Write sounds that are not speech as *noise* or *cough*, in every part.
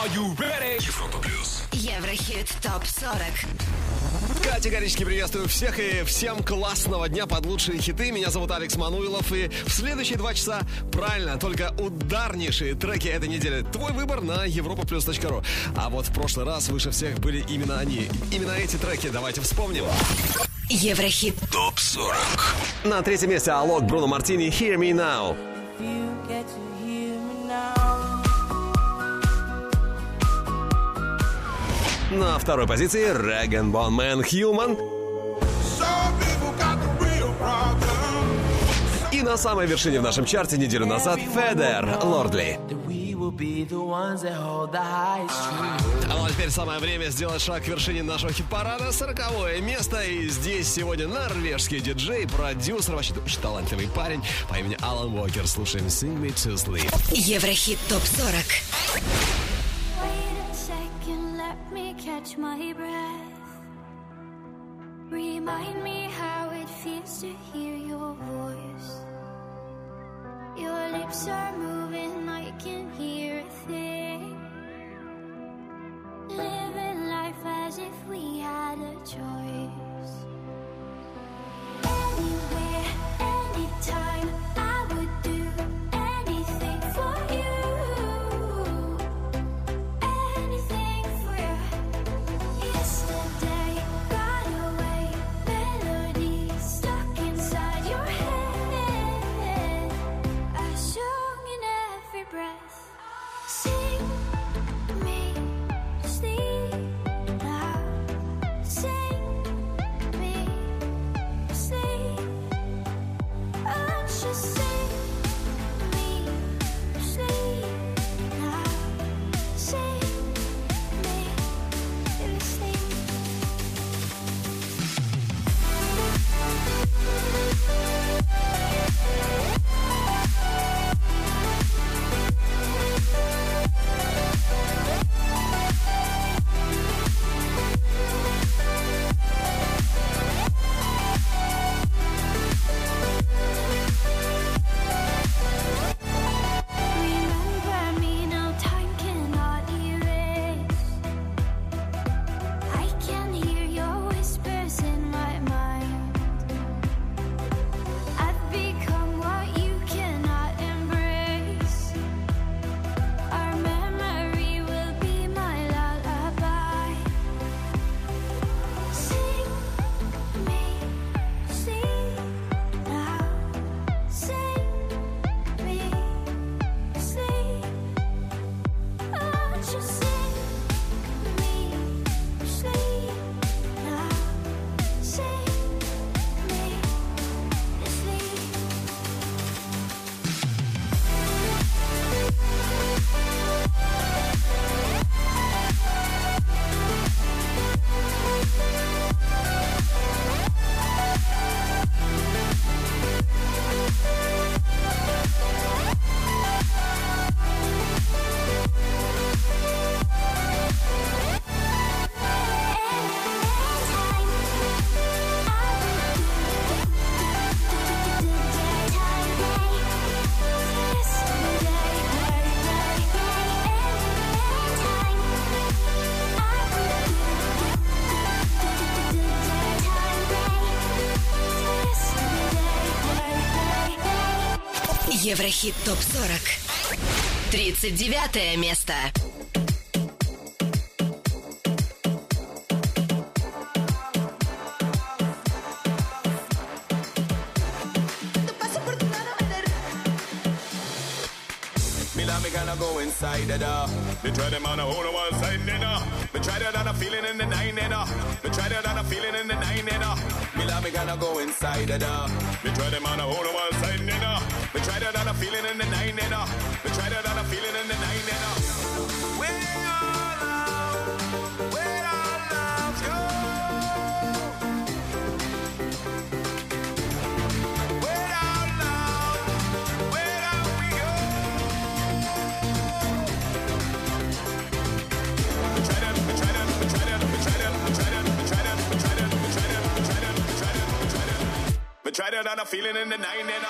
Европа плюс. Еврохит ТОП-40. Категорически приветствую всех и всем классного дня под лучшие хиты. Меня зовут Алекс Мануилов. И в следующие два часа, правильно, только ударнейшие треки этой недели. Твой выбор на europaplus.ru. А вот в прошлый раз выше всех были именно они. Именно эти треки. Давайте вспомним. Еврохит. Топ 40. На третьем месте Алок, Бруно Мартини, Hear Me Now. На второй позиции Rag'n'Bone Man Human. И на самой вершине в нашем чарте неделю назад Feder Lordly. А вот теперь самое время сделать шаг к вершине нашего хит-парада. Сороковое место. И здесь сегодня норвежский диджей, продюсер, вообще талантливый парень по имени Алан Уокер. Слушаем Sing Me To Sleep. Еврохит ТОП-40. Catch my breath. Remind me how it feels to hear your voice. Your lips are moving, I can hear a thing. Living life as if we had a choice. Anywhere, anytime, I Еврохит ТОП-40. 39 место. Me gonna go inside the door. Me try them on a whole one side, you know. Me try that on a feeling in the nine, you know. Me try that on a feeling in the nine, you know. Me love me gonna go inside the door. Me try them on a whole one side, you know. We tried it on a feeling in the nine and up. We tried it on a feeling in the nine and up. All love, where all love go? Where all all we go? We tried we tried we tried we tried we tried we tried we tried we tried we tried we tried we tried we tried on a feeling in the nine and.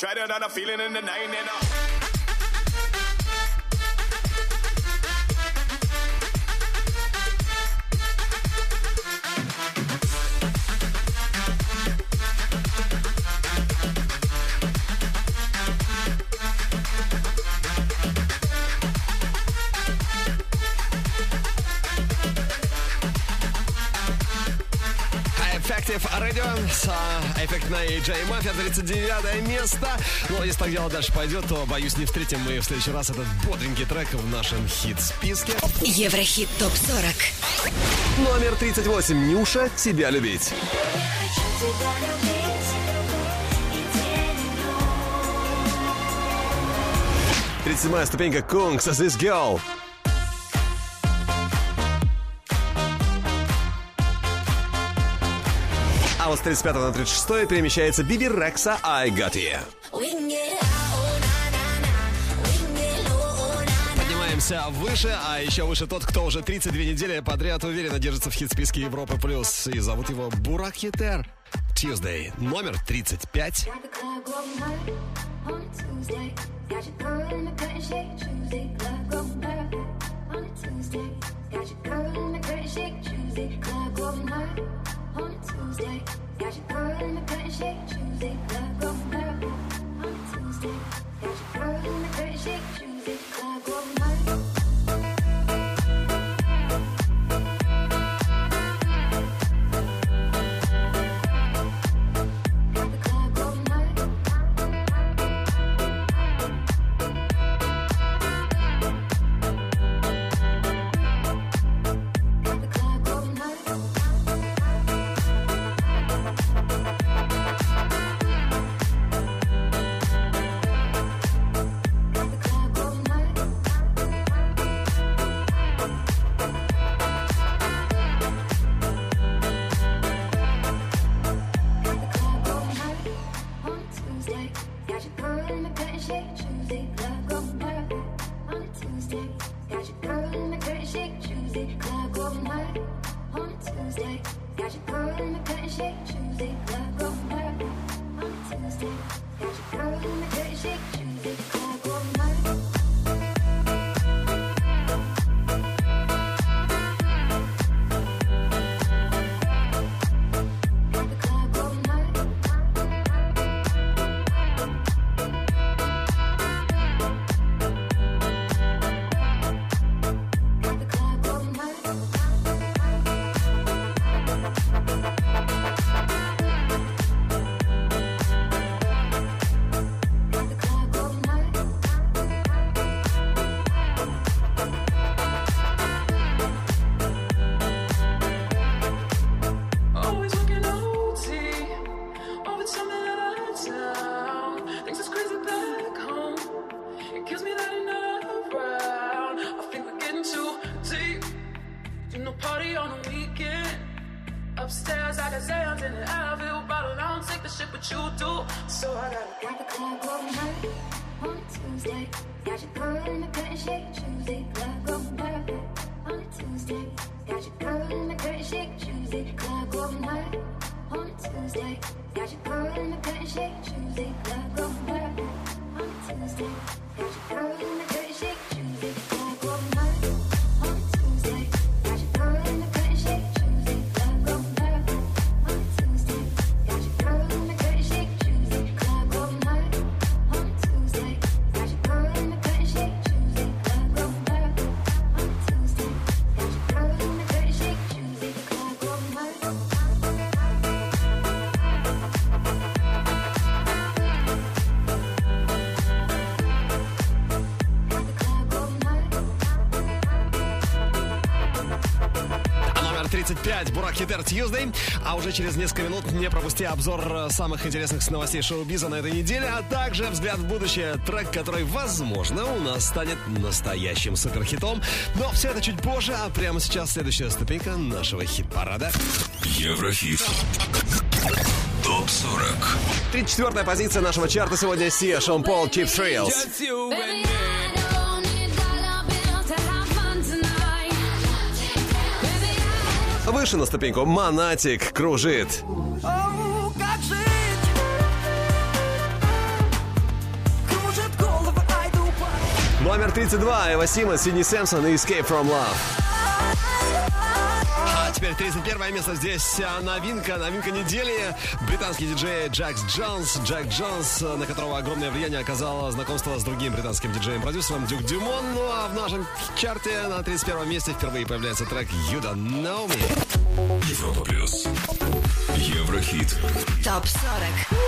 Try to that a feeling in the night and up. Рита с а, эффектной Джей Мафия, 39 место. Но если так дело дальше пойдет, то, боюсь, не встретим мы в следующий раз этот бодренький трек в нашем хит-списке. Еврохит ТОП-40 Номер 38. Нюша, себя любить. тебя любить. ступенька Kung с This Girl. с 35 на 36 перемещается Биби Рекса «I Got You». Поднимаемся выше, а еще выше тот, кто уже 32 недели подряд уверенно держится в хит-списке Европы+. плюс И зовут его Бурак Етер. Tuesday, номер 35. on Tuesday. Got your girl in the cutting shake, Tuesday. Club going purple on Tuesday. Got your girl in the cutting shake, Tuesday. Club going purple. 9.25 Бурак Хитер Тьюздей. А уже через несколько минут не пропусти обзор э, самых интересных новостей шоу-биза на этой неделе, а также взгляд в будущее. Трек, который, возможно, у нас станет настоящим суперхитом. Но все это чуть позже, а прямо сейчас следующая ступенька нашего хит-парада. Еврохит. Топ 40. 34 позиция нашего чарта сегодня Сия, Шон Пол, Чип Thrills. Выше на ступеньку Монатик кружит. Оу, как жить? Кружит упасть. Номер 32 Эва Симмонс, Сидни Сэмпсон и Escape from Love. А теперь 31 место здесь а, новинка, новинка недели. Британский диджей Джакс Джонс. Джек Джонс, а, на которого огромное влияние оказало знакомство с другим британским диджеем-продюсером Дюк Дюмон. Ну а в нашем чарте на 31 месте впервые появляется трек You Don't Know Me. Европа плюс. Еврохит. ТОП 40.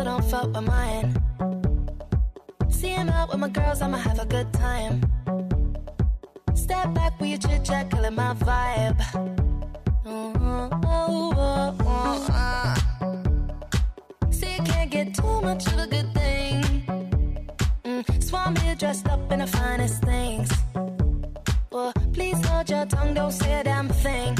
So don't fuck with mine. See him out with my girls, I'ma have a good time. Step back with your chit chat, killing my vibe. See, you can't get too much of a good thing. Mm, Swam here dressed up in the finest things. Well, please hold your tongue, don't say a damn thing.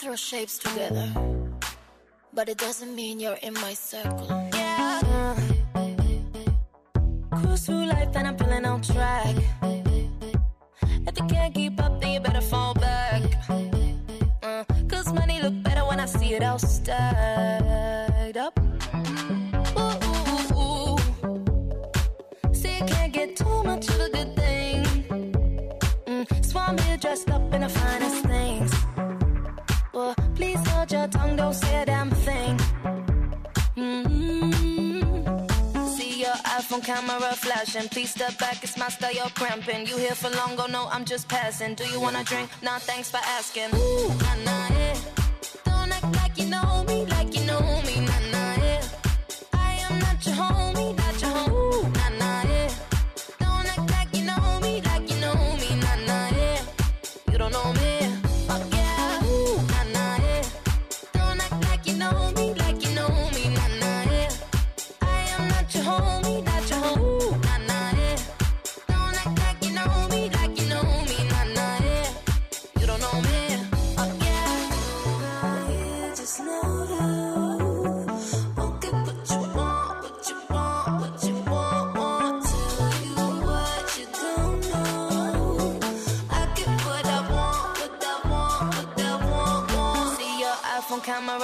throw shapes together, but it doesn't mean you're in my circle. Yeah. Cruise through life and I'm feeling on track. If you can't keep up, then you better fall back. Uh, Cause money look better when I see it all stacked up. Ooh, ooh, ooh. See, you can't get too much of a good thing. Mm, Swam here dressed up in a finest tongue, don't say a damn thing. Mm-hmm. See your iPhone camera flashing. Please step back, it's my style, you're cramping. You here for long, oh no, I'm just passing. Do you wanna drink? Nah, thanks for asking. Ooh, nah, nah, yeah. Don't act like you know me, like you know me, nah, nah, yeah. I am not your homie,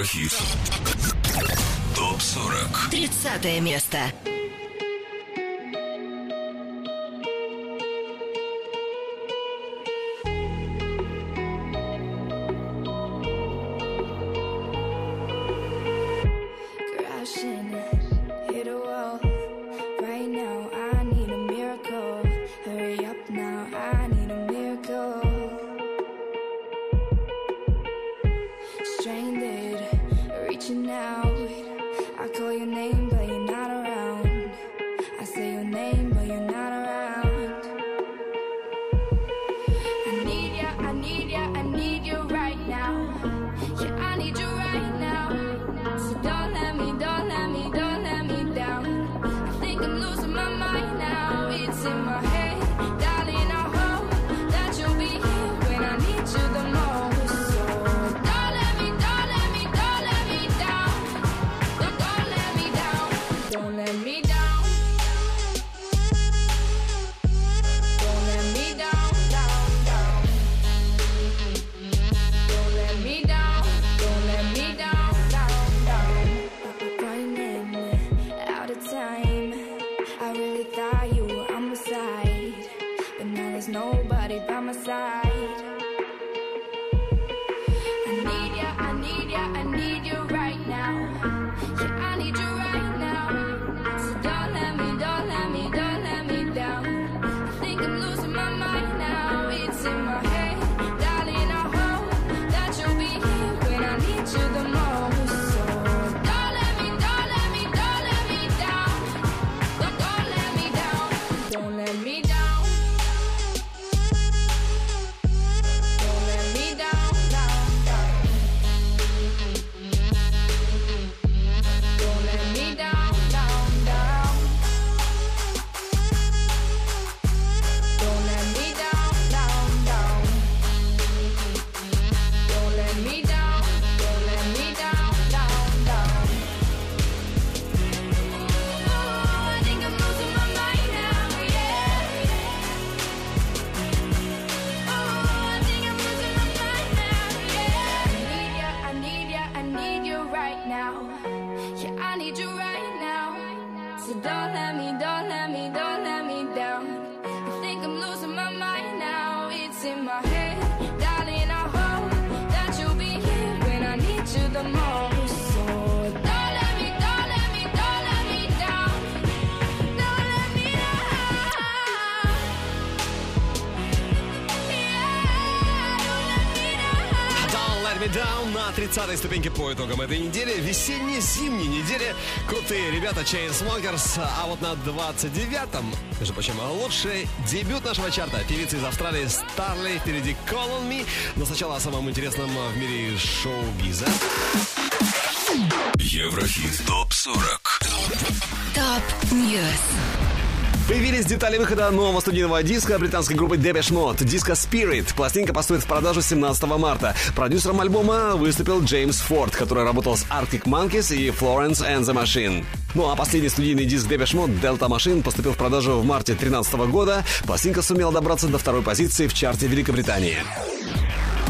Еврохит. Топ 40. 30 место. 30-й ступеньке по итогам этой недели. Весенне-зимней недели. Крутые ребята Chainsmokers. А вот на 29-м, между прочим, лучший дебют нашего чарта. Певица из Австралии Старли. Впереди Call on Me. Но сначала о самом интересном в мире шоу-биза. Еврохит ТОП-40 Top News. Появились детали выхода нового студийного диска британской группы Depeche Mode. Диска Spirit. Пластинка поступит в продажу 17 марта. Продюсером альбома выступил Джеймс Форд, который работал с Arctic Monkeys и Florence and the Machine. Ну а последний студийный диск Depeche Mode Delta Machine поступил в продажу в марте 2013 года. Пластинка сумела добраться до второй позиции в чарте Великобритании.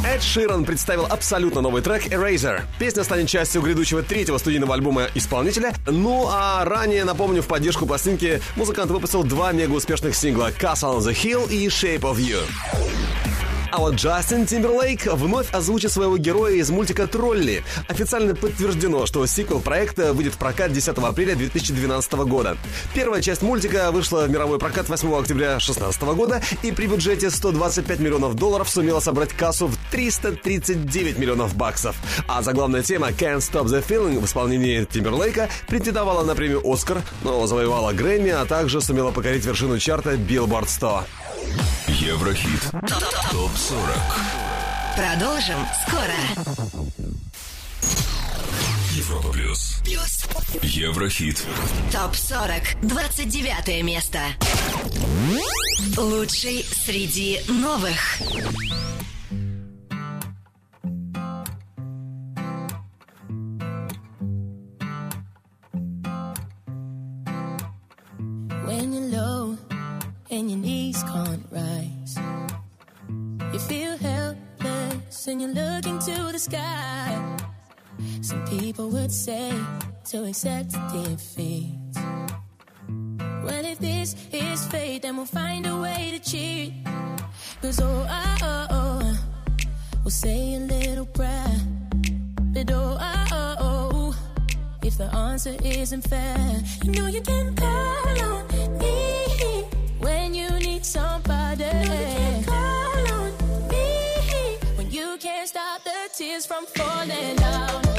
Эд Ширан представил абсолютно новый трек Eraser. Песня станет частью грядущего третьего студийного альбома исполнителя. Ну а ранее, напомню, в поддержку пластинки музыкант выпустил два мега успешных сингла Castle on the Hill и Shape of You. А вот Джастин Тимберлейк вновь озвучит своего героя из мультика «Тролли». Официально подтверждено, что сиквел проекта выйдет в прокат 10 апреля 2012 года. Первая часть мультика вышла в мировой прокат 8 октября 2016 года и при бюджете 125 миллионов долларов сумела собрать кассу в 339 миллионов баксов. А заглавная тема «Can't Stop the Feeling» в исполнении Тимберлейка претендовала на премию «Оскар», но завоевала Грэмми, а также сумела покорить вершину чарта Billboard 100. Еврохит ТОП-40 Продолжим скоро. Европа Плюс Плюс. Еврохит Топ 40. 29 место. Лучший среди новых. And your knees can't rise, you feel helpless and you look into the sky. Some people would say to accept defeat. Well, if this is fate, then we'll find a way to cheat. Cause oh, oh, oh, oh we'll say a little prayer. But oh, oh, oh, oh, if the answer isn't fair, you know you can call on when you need somebody. Know you can call on me when you can't stop the tears from falling down.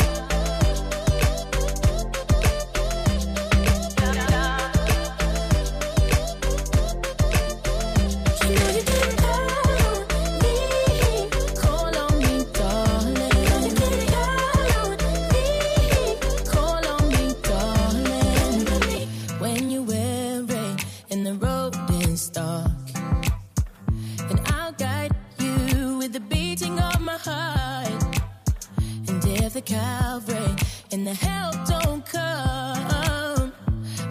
Calvary and the help don't come,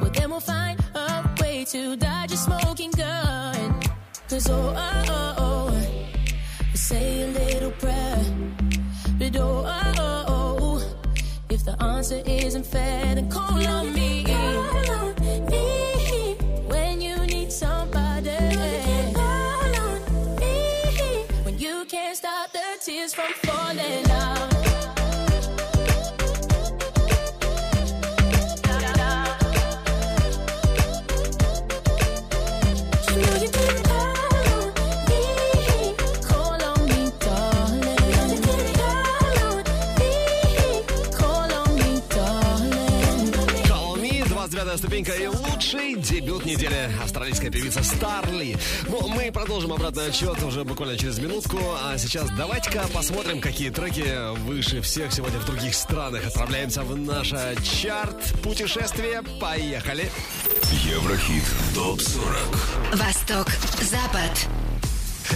well, then we'll find a way to dodge a smoking gun. Cause oh, oh, oh, oh we say a little prayer. But oh, oh, oh, oh, if the answer isn't fair, then call on me. Call on me when you need somebody. Call on me when you can't stop the tears from falling out. 29 ступенька и лучший дебют недели. Австралийская певица Старли. Ну, мы продолжим обратный отчет уже буквально через минутку. А сейчас давайте-ка посмотрим, какие треки выше всех сегодня в других странах. Отправляемся в наше чарт путешествие. Поехали! Еврохит ТОП-40 Восток, Запад.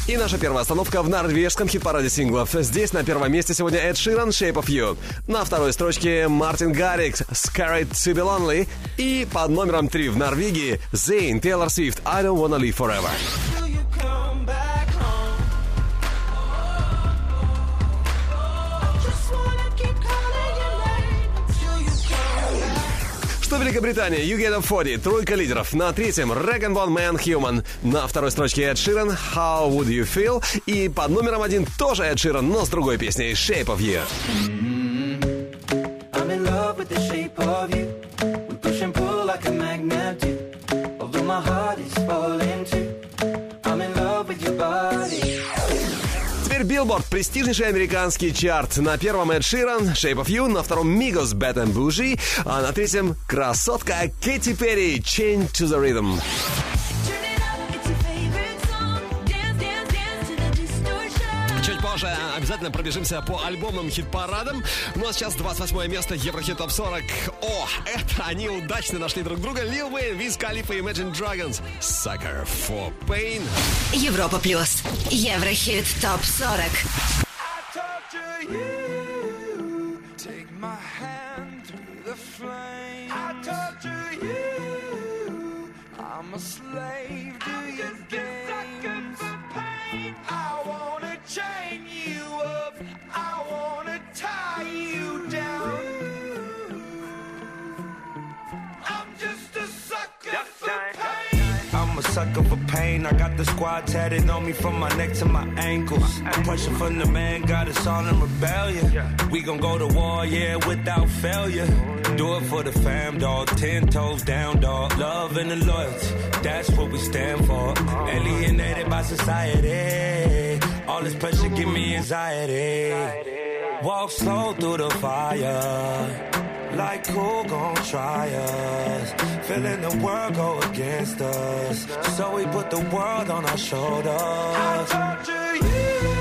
И наша первая остановка в норвежском хит-параде синглов. Здесь на первом месте сегодня Эд Ширан «Shape of You». На второй строчке Мартин Гаррикс «Scared to be Lonely». И под номером три в Норвегии Зейн Тейлор Свифт «I don't wanna live forever». Что Великобритания? You Get Up 40, тройка лидеров. На третьем Rag Bone Man Human. На второй строчке Эд Ширан How Would You Feel. И под номером один тоже Эд Ширан, но с другой песней Shape of You. I'm in love with the shape of you. We push and pull like a magnet do. Although my heart is falling too. Билборд, престижнейший американский чарт. На первом Эд Ширан, Shape of You, на втором Мигос, Bad and Bougie, а на третьем красотка Кэти Перри, Chained to the Rhythm. Обязательно пробежимся по альбомным хит-парадам. Ну а сейчас 28 место Еврохит Топ 40. О, это они удачно нашли друг друга. Лил Уэйн, Виз Калифа и Imagine Dragons. Sucker for Pain. Европа плюс. Еврохит топ 40. I torture you. Take my hand through the flame. I torture you. I'm a slave to your game. I wanna chain you up. I wanna tie you down. I'm just a sucker for pain. I'm a sucker for pain. I got the squad tatted on me from my neck to my ankles. The pressure from the man got us all in rebellion. We gon' go to war, yeah, without failure. Do it for the fam, dog. Ten toes down, dog. Love and the loyalty, that's what we stand for. Uh-huh. Alienated by society. All this pressure give me anxiety. Walk slow through the fire. Like who gon' try us? Feeling the world go against us. So we put the world on our shoulders. torture you.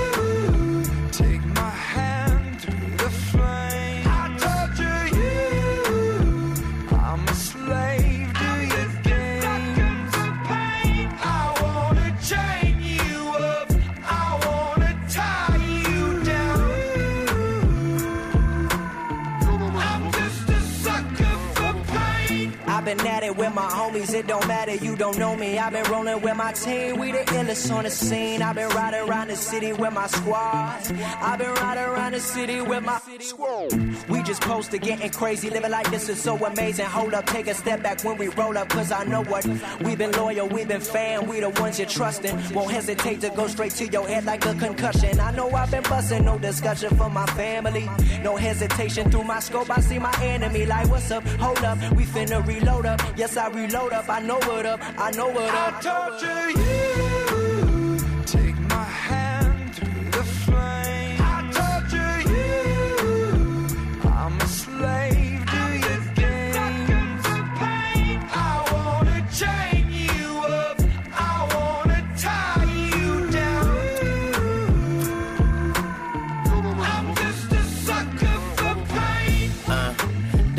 It don't matter, you don't know me. I've been rolling with my team, we the illest on the scene. I've been riding around the city with my squad. I've been riding around the city with my squad. We just posted getting crazy, living like this is so amazing. Hold up, take a step back when we roll up, cause I know what. We've been loyal, we've been fan, we the ones you're trusting. Won't hesitate to go straight to your head like a concussion. I know I've been busting, no discussion for my family. No hesitation through my scope, I see my enemy. Like, what's up? Hold up, we finna reload up. Yes, I reload up, I know what up, I know what I up. torture you.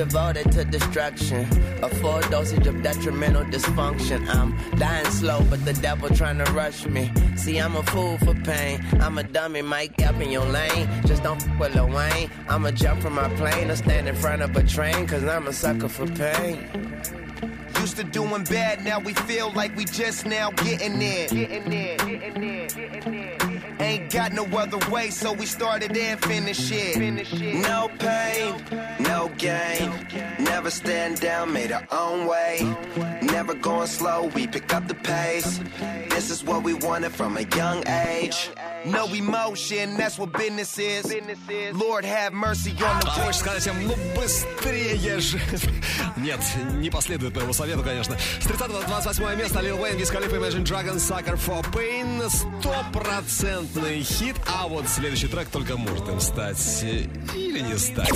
Devoted to destruction. A full dosage of detrimental dysfunction. I'm dying slow, but the devil trying to rush me. See, I'm a fool for pain. I'm a dummy, Mike up in your lane. Just don't f with Lil Wayne. I'ma jump from my plane or stand in front of a train, cause I'm a sucker for pain. Used to doing bad, now we feel like we just now getting in. Getting in, getting in, getting in Ain't got no other way, so we started and finished it. No pain, no gain. Never stand down, made our own way. Never going slow, we pick up the pace. This is what we wanted from a young age. No emotion, that's what business is. Lord have mercy on the А хочешь сказать им, ну быстрее же. Нет, не последует моему совету, конечно. С 30 на 28 место Lil Wayne, Wiz Khalifa, Imagine Dragons, Sucker for Pain. Стопроцентный хит, а вот следующий трек только может им стать э, или не стать.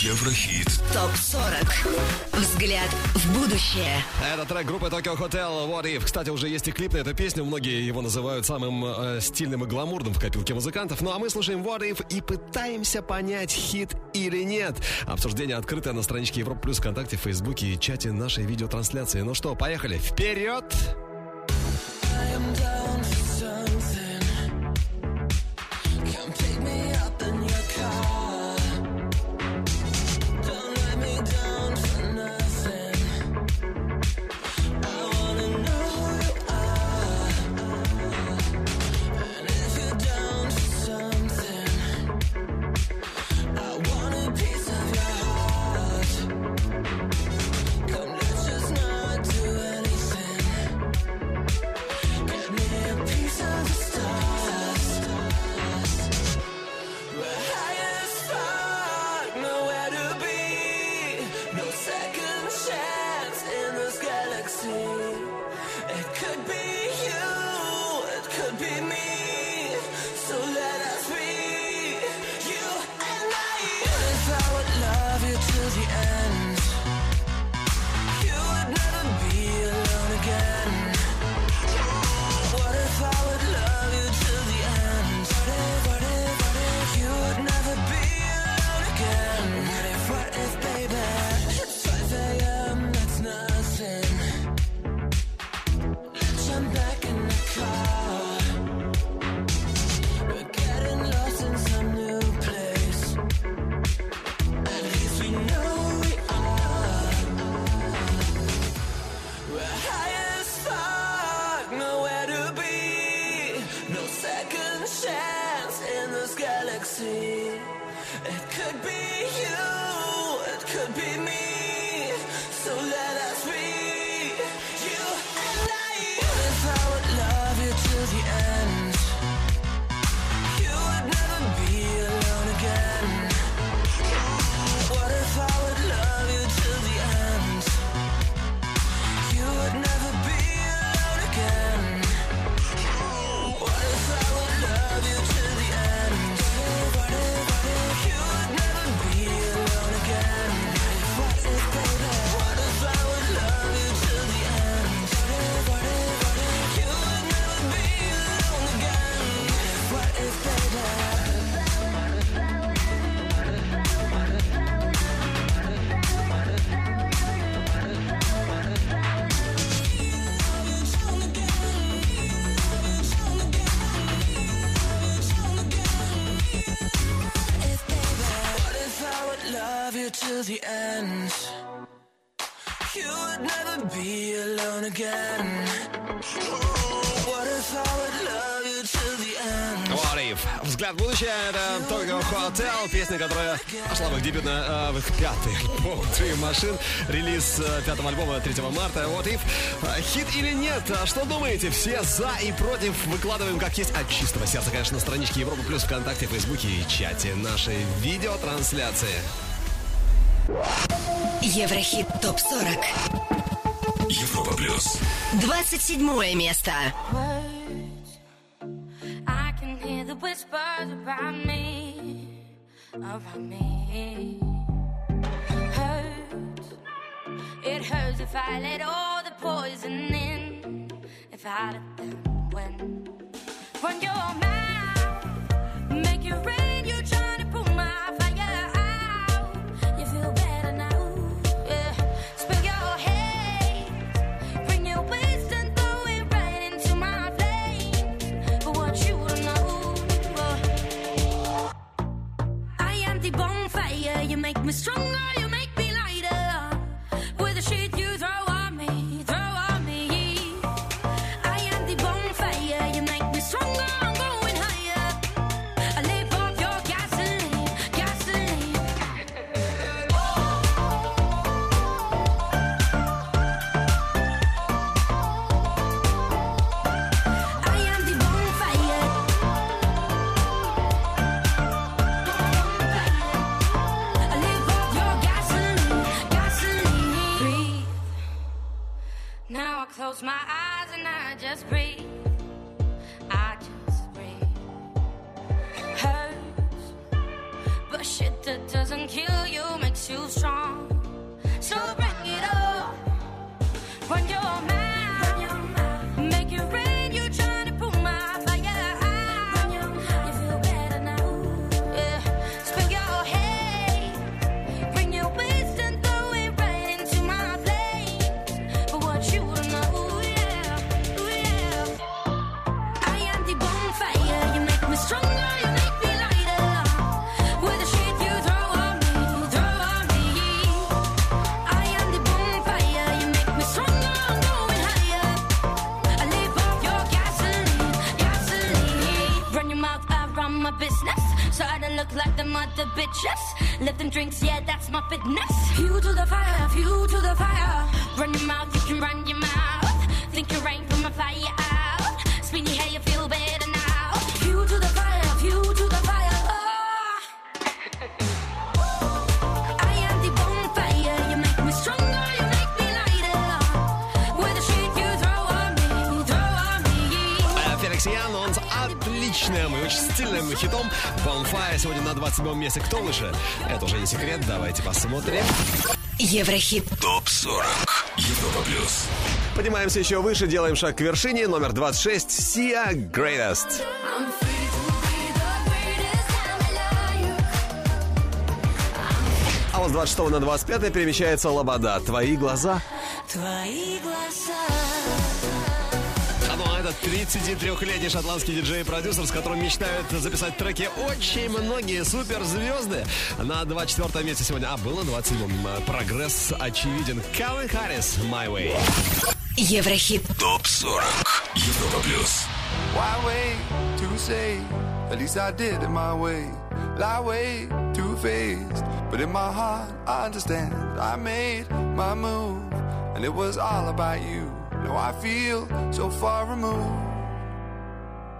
Еврохит. ТОП-40. Взгляд в будущее. Это трек группы Tokyo Hotel What If. Кстати, уже есть и клип на эту песню. Многие его называют самым э, стильным и гламурным в копилке музыкантов. Ну а мы слушаем What If и пытаемся понять, хит или нет. Обсуждение открытое на страничке Европа Плюс ВКонтакте, Фейсбуке и чате нашей видеотрансляции. Ну что, поехали. Вперед! Come в дебютный, э, в их пятый альбом Dream Machine. Релиз э, пятого альбома 3 марта. What If. Э, Хит или нет? А Что думаете? Все за и против выкладываем как есть от чистого сердца, конечно, на страничке Европа Плюс ВКонтакте, Фейсбуке и чате нашей видеотрансляции. Еврохит ТОП-40. Европа плюс. 27 место. But at. седьмом месте кто лучше? Это уже не секрет, давайте посмотрим. Еврохит. Топ-40. Европа плюс. Поднимаемся еще выше, делаем шаг к вершине. Номер 26. Sia Greatest. А вот с 26 на 25 перемещается Лобода. Твои глаза. 33-летний шотландский диджей и продюсер, с которым мечтают записать треки очень многие суперзвезды. На 24 месте сегодня, а было 27-м. Прогресс очевиден. Калвин Харрис, My Way. Еврохит. Топ-40. Европа Плюс. Why wait to say, at least I did it my way. Lie way too faced, but in my heart I understand. I made my move, and it was all about you. Now I feel so far removed.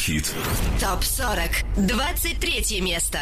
Еврохит. Топ 40. 23 место.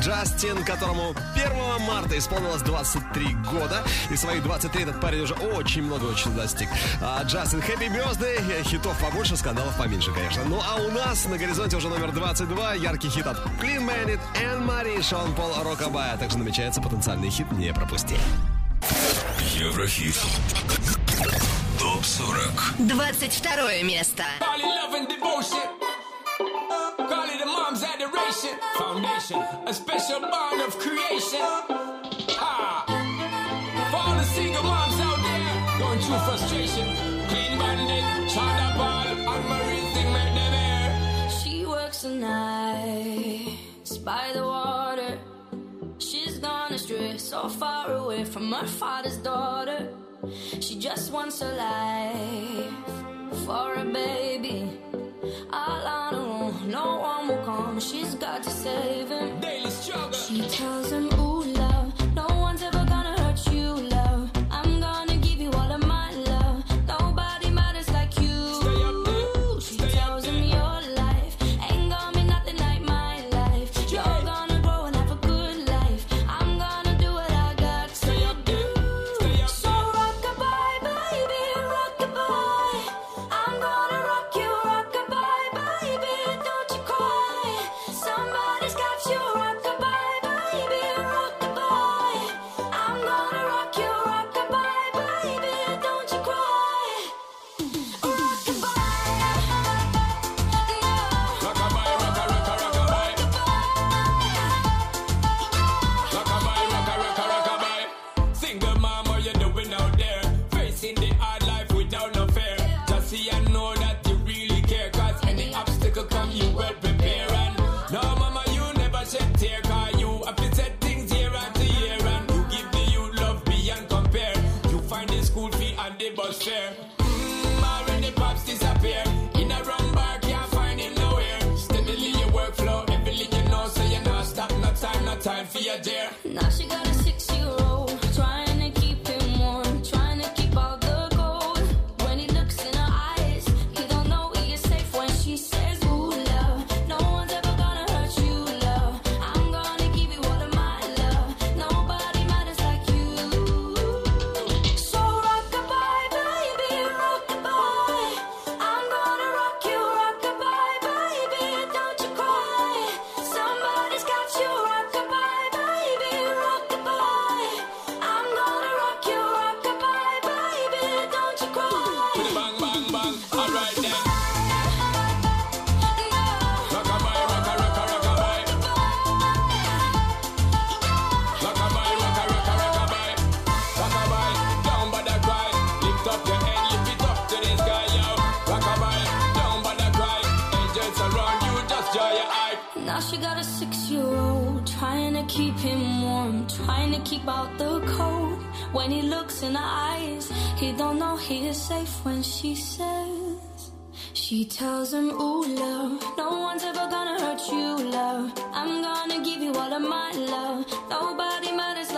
Джастин, которому 1 марта исполнилось 23 года. И свои 23 этот парень уже очень много очень достиг. А Джастин, Хэппи Birthday. Э, хитов побольше, скандалов поменьше, конечно. Ну а у нас на горизонте уже номер 22. Яркий хит от Clean Bandit, Энн Мари, Шон Пол Рокабая. Также намечается потенциальный хит «Не пропусти». Еврохит. Топ 40. 22 место. federation, foundation, a special bond of creation. Ha! For all the single moms out there going through frustration, clean minded, up on thing. She works the night by the water. She's gone astray, so far away from her father's daughter. She just wants a life for a baby. All on no one will come. She's got to save him. you, dear. 'Cause I'm ooh, love, no one's ever gonna hurt you, love. I'm gonna give you all of my love. Nobody matters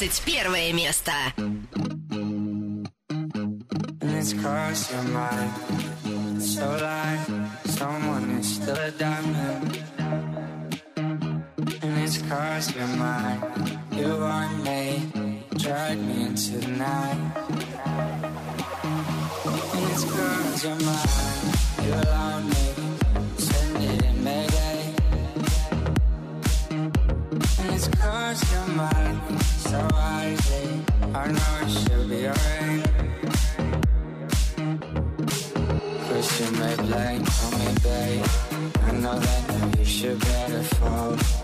21 место. It's crossed your mind. So like someone is still a diamond. And it's crossed your mind. You want me, drag me into the night. And it's crossed your mind. You allow me, send it in Mayday. And it's crossed your mind. I know it should be alright. Cause you may blame on me, babe. I know that you should better fall.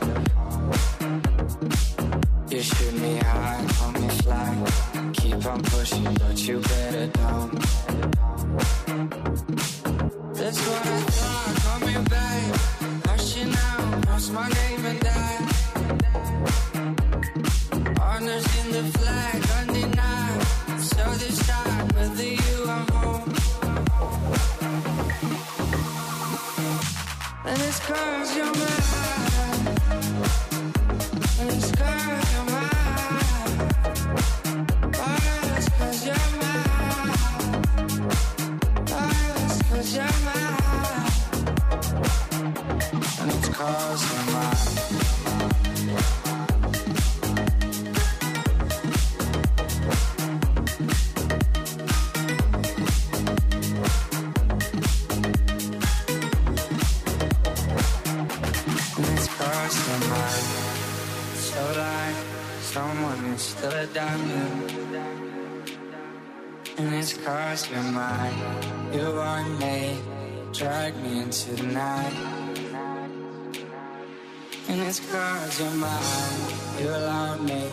your mind, mine, you allow me me,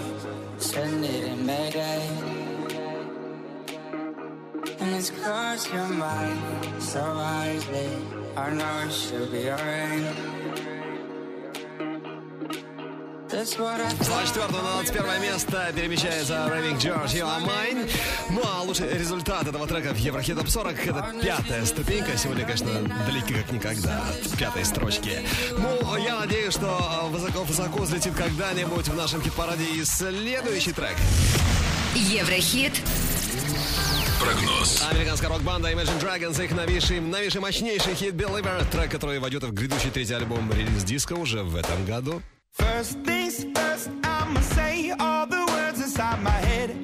send it in Mayday. And it's crossed your mind, so wisely, I know it should be alright. С 24 на 21 место перемещается Raving George You Are Mine. Ну а лучший результат этого трека в Еврохит Топ 40 это пятая ступенька. Сегодня, конечно, далеки как никогда от пятой строчки. Ну, я надеюсь, что высоко-высоко взлетит когда-нибудь в нашем хит-параде и следующий трек. Еврохит прогноз. Американская рок-банда Imagine Dragons, их новейший, новейший мощнейший хит Believer, трек, который войдет в грядущий третий альбом релиз диска уже в этом году. First things first, I'ma say all the words inside my head.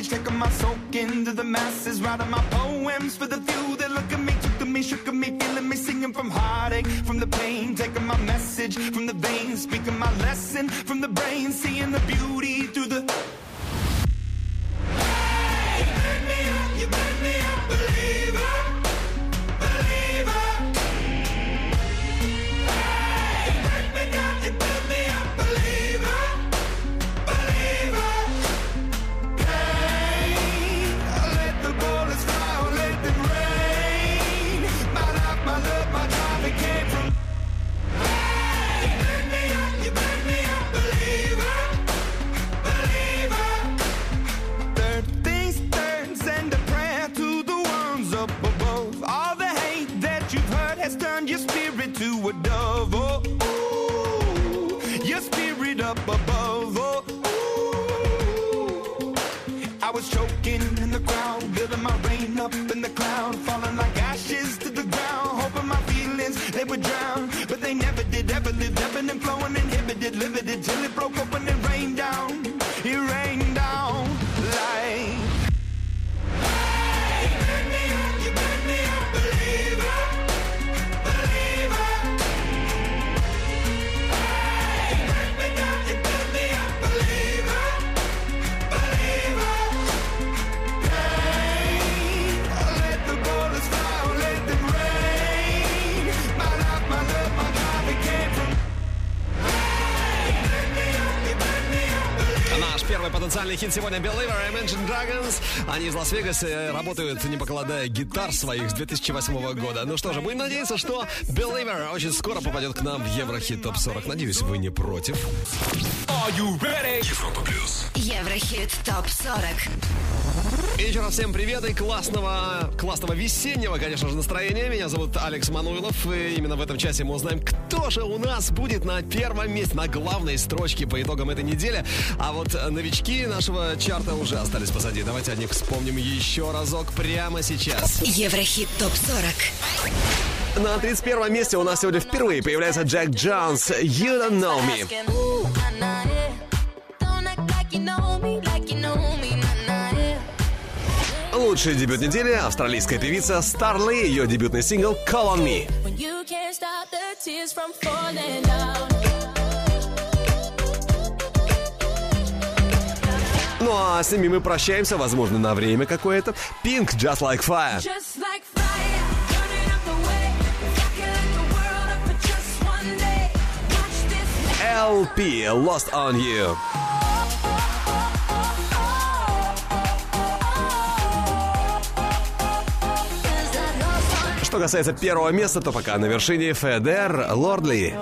From a young age, taking my soak into the masses, writing my poems for the few that look at me, took to me, shook at me, feeling me, singing from heartache, from the pain, taking my message from the veins, speaking my lesson from the brain, seeing the beauty through the. Hey, you made me up, you made me a believer, потенциальный хит сегодня Believer Imagine Dragons. Они из Лас-Вегаса работают, не покладая гитар своих с 2008 года. Ну что же, будем надеяться, что Believer очень скоро попадет к нам в Еврохит Топ 40. Надеюсь, вы не против. Are you ready? Европа плюс. Еврохит ТОП 40. Раз всем привет и классного, классного весеннего, конечно же, настроения. Меня зовут Алекс Мануилов, и именно в этом часе мы узнаем, кто же у нас будет на первом месте, на главной строчке по итогам этой недели. А вот новички нашего чарта уже остались позади. Давайте о них вспомним еще разок прямо сейчас. Еврохит ТОП 40. На 31 месте у нас сегодня впервые появляется Джек Джонс «You Don't Know Me». Лучший дебют недели – австралийская певица Старли, ее дебютный сингл «Call On Me». Ну а с ними мы прощаемся, возможно, на время какое-то. Pink «Just Like Fire». Just like LP «Lost On You». что касается первого места, то пока на вершине Федер Лордли.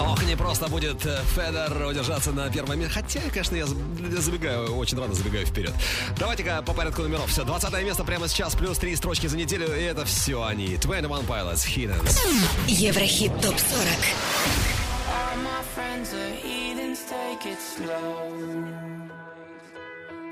Ох, не просто будет э, Федер удержаться на первом месте. Хотя, конечно, я забегаю, очень рано забегаю вперед. Давайте-ка по порядку номеров. Все, 20 место прямо сейчас, плюс 3 строчки за неделю. И это все они. 21 Pilots, Hidden. Еврохит ТОП-40.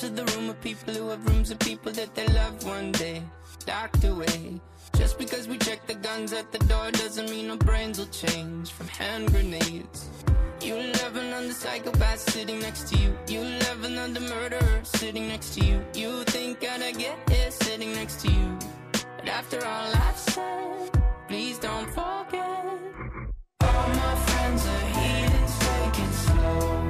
To the room of people who have rooms of people that they love one day. Docked away. Just because we check the guns at the door doesn't mean our brains will change from hand grenades. You love another psychopath sitting next to you. You love another murderer sitting next to you. You think I'd get here sitting next to you. But after all I've said, please don't forget. All my friends are heathens, take it slow.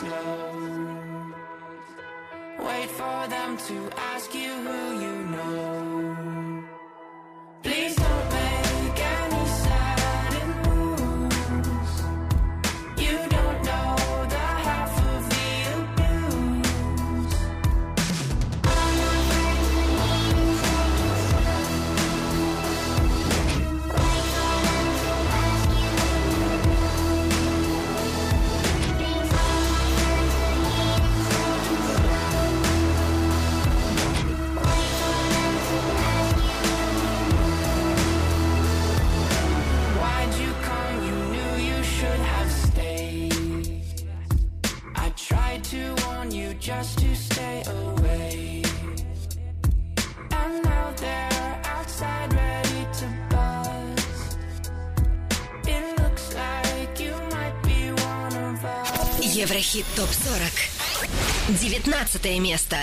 Slow. Wait for them to ask you who you know. Please don't Еврохит ТОП-40. 19 место.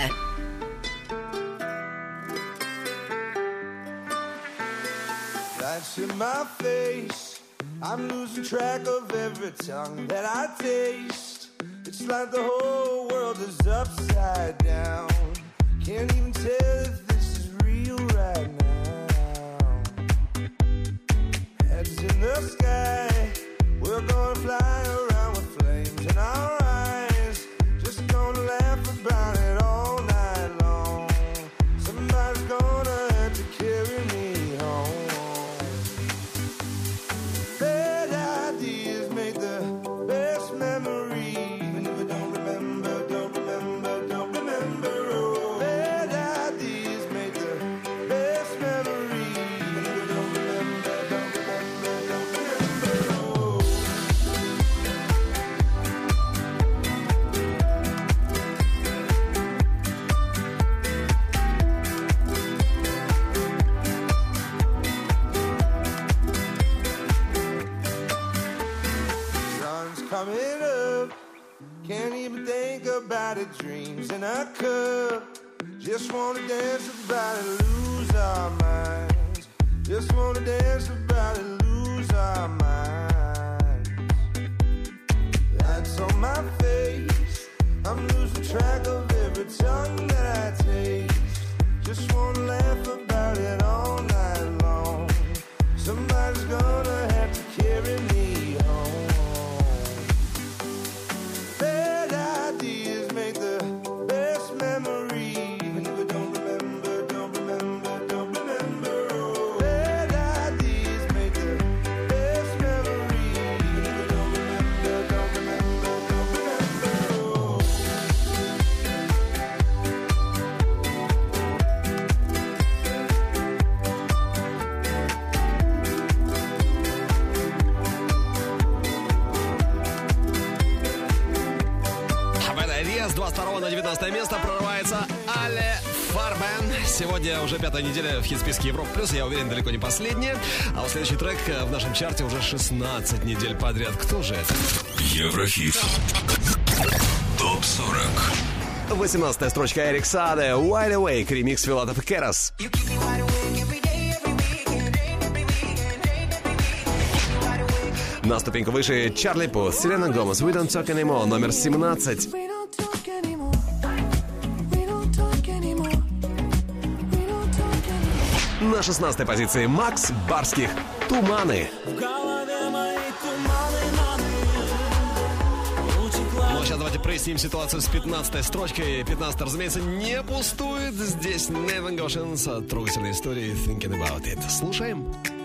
Lights in my face. I'm losing track of every tongue that I taste. It's like the whole world is upside down. Can't even tell if this is real right now. Heads in the sky. We're gonna fly around you know. About it. Dreams in a cup. Just wanna dance about it, lose our minds. Just wanna dance about it, lose our minds. That's on my face. I'm losing track of every tongue that I taste. Just wanna laugh about it all night long. Somebody's gonna have to carry me 22 на 19 место прорывается Але Фарбен. Сегодня уже пятая неделя в хит-списке Европа Плюс. Я уверен, далеко не последняя. А вот следующий трек э, в нашем чарте уже 16 недель подряд. Кто же это? Еврохит. Топ 40. 18 строчка Эрик Саде. Wide Awake. Ремикс Филатов Керас. На ступеньку выше Чарли Пу, Селена Гомес, We Don't Talk Anymore, номер 17. 16 позиции Макс Барских, Туманы. Ну а сейчас давайте проясним ситуацию с 15 строчкой. 15 разумеется, не пустует. Здесь Неван Гошинс, трогательная история Thinking About It. Слушаем. What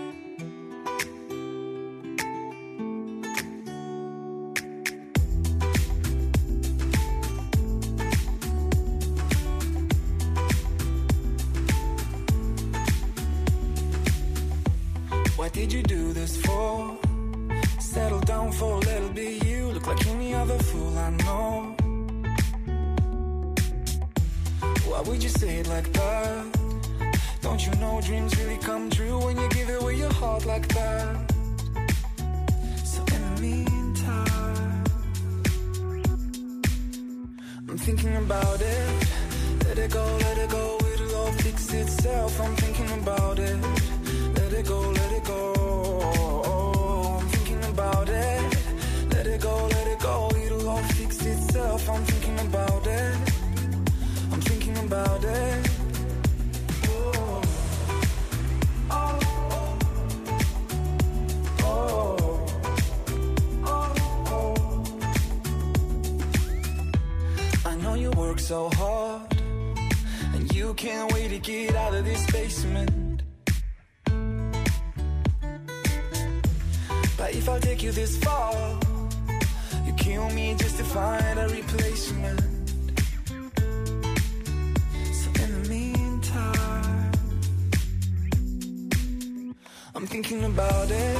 I'm thinking about it.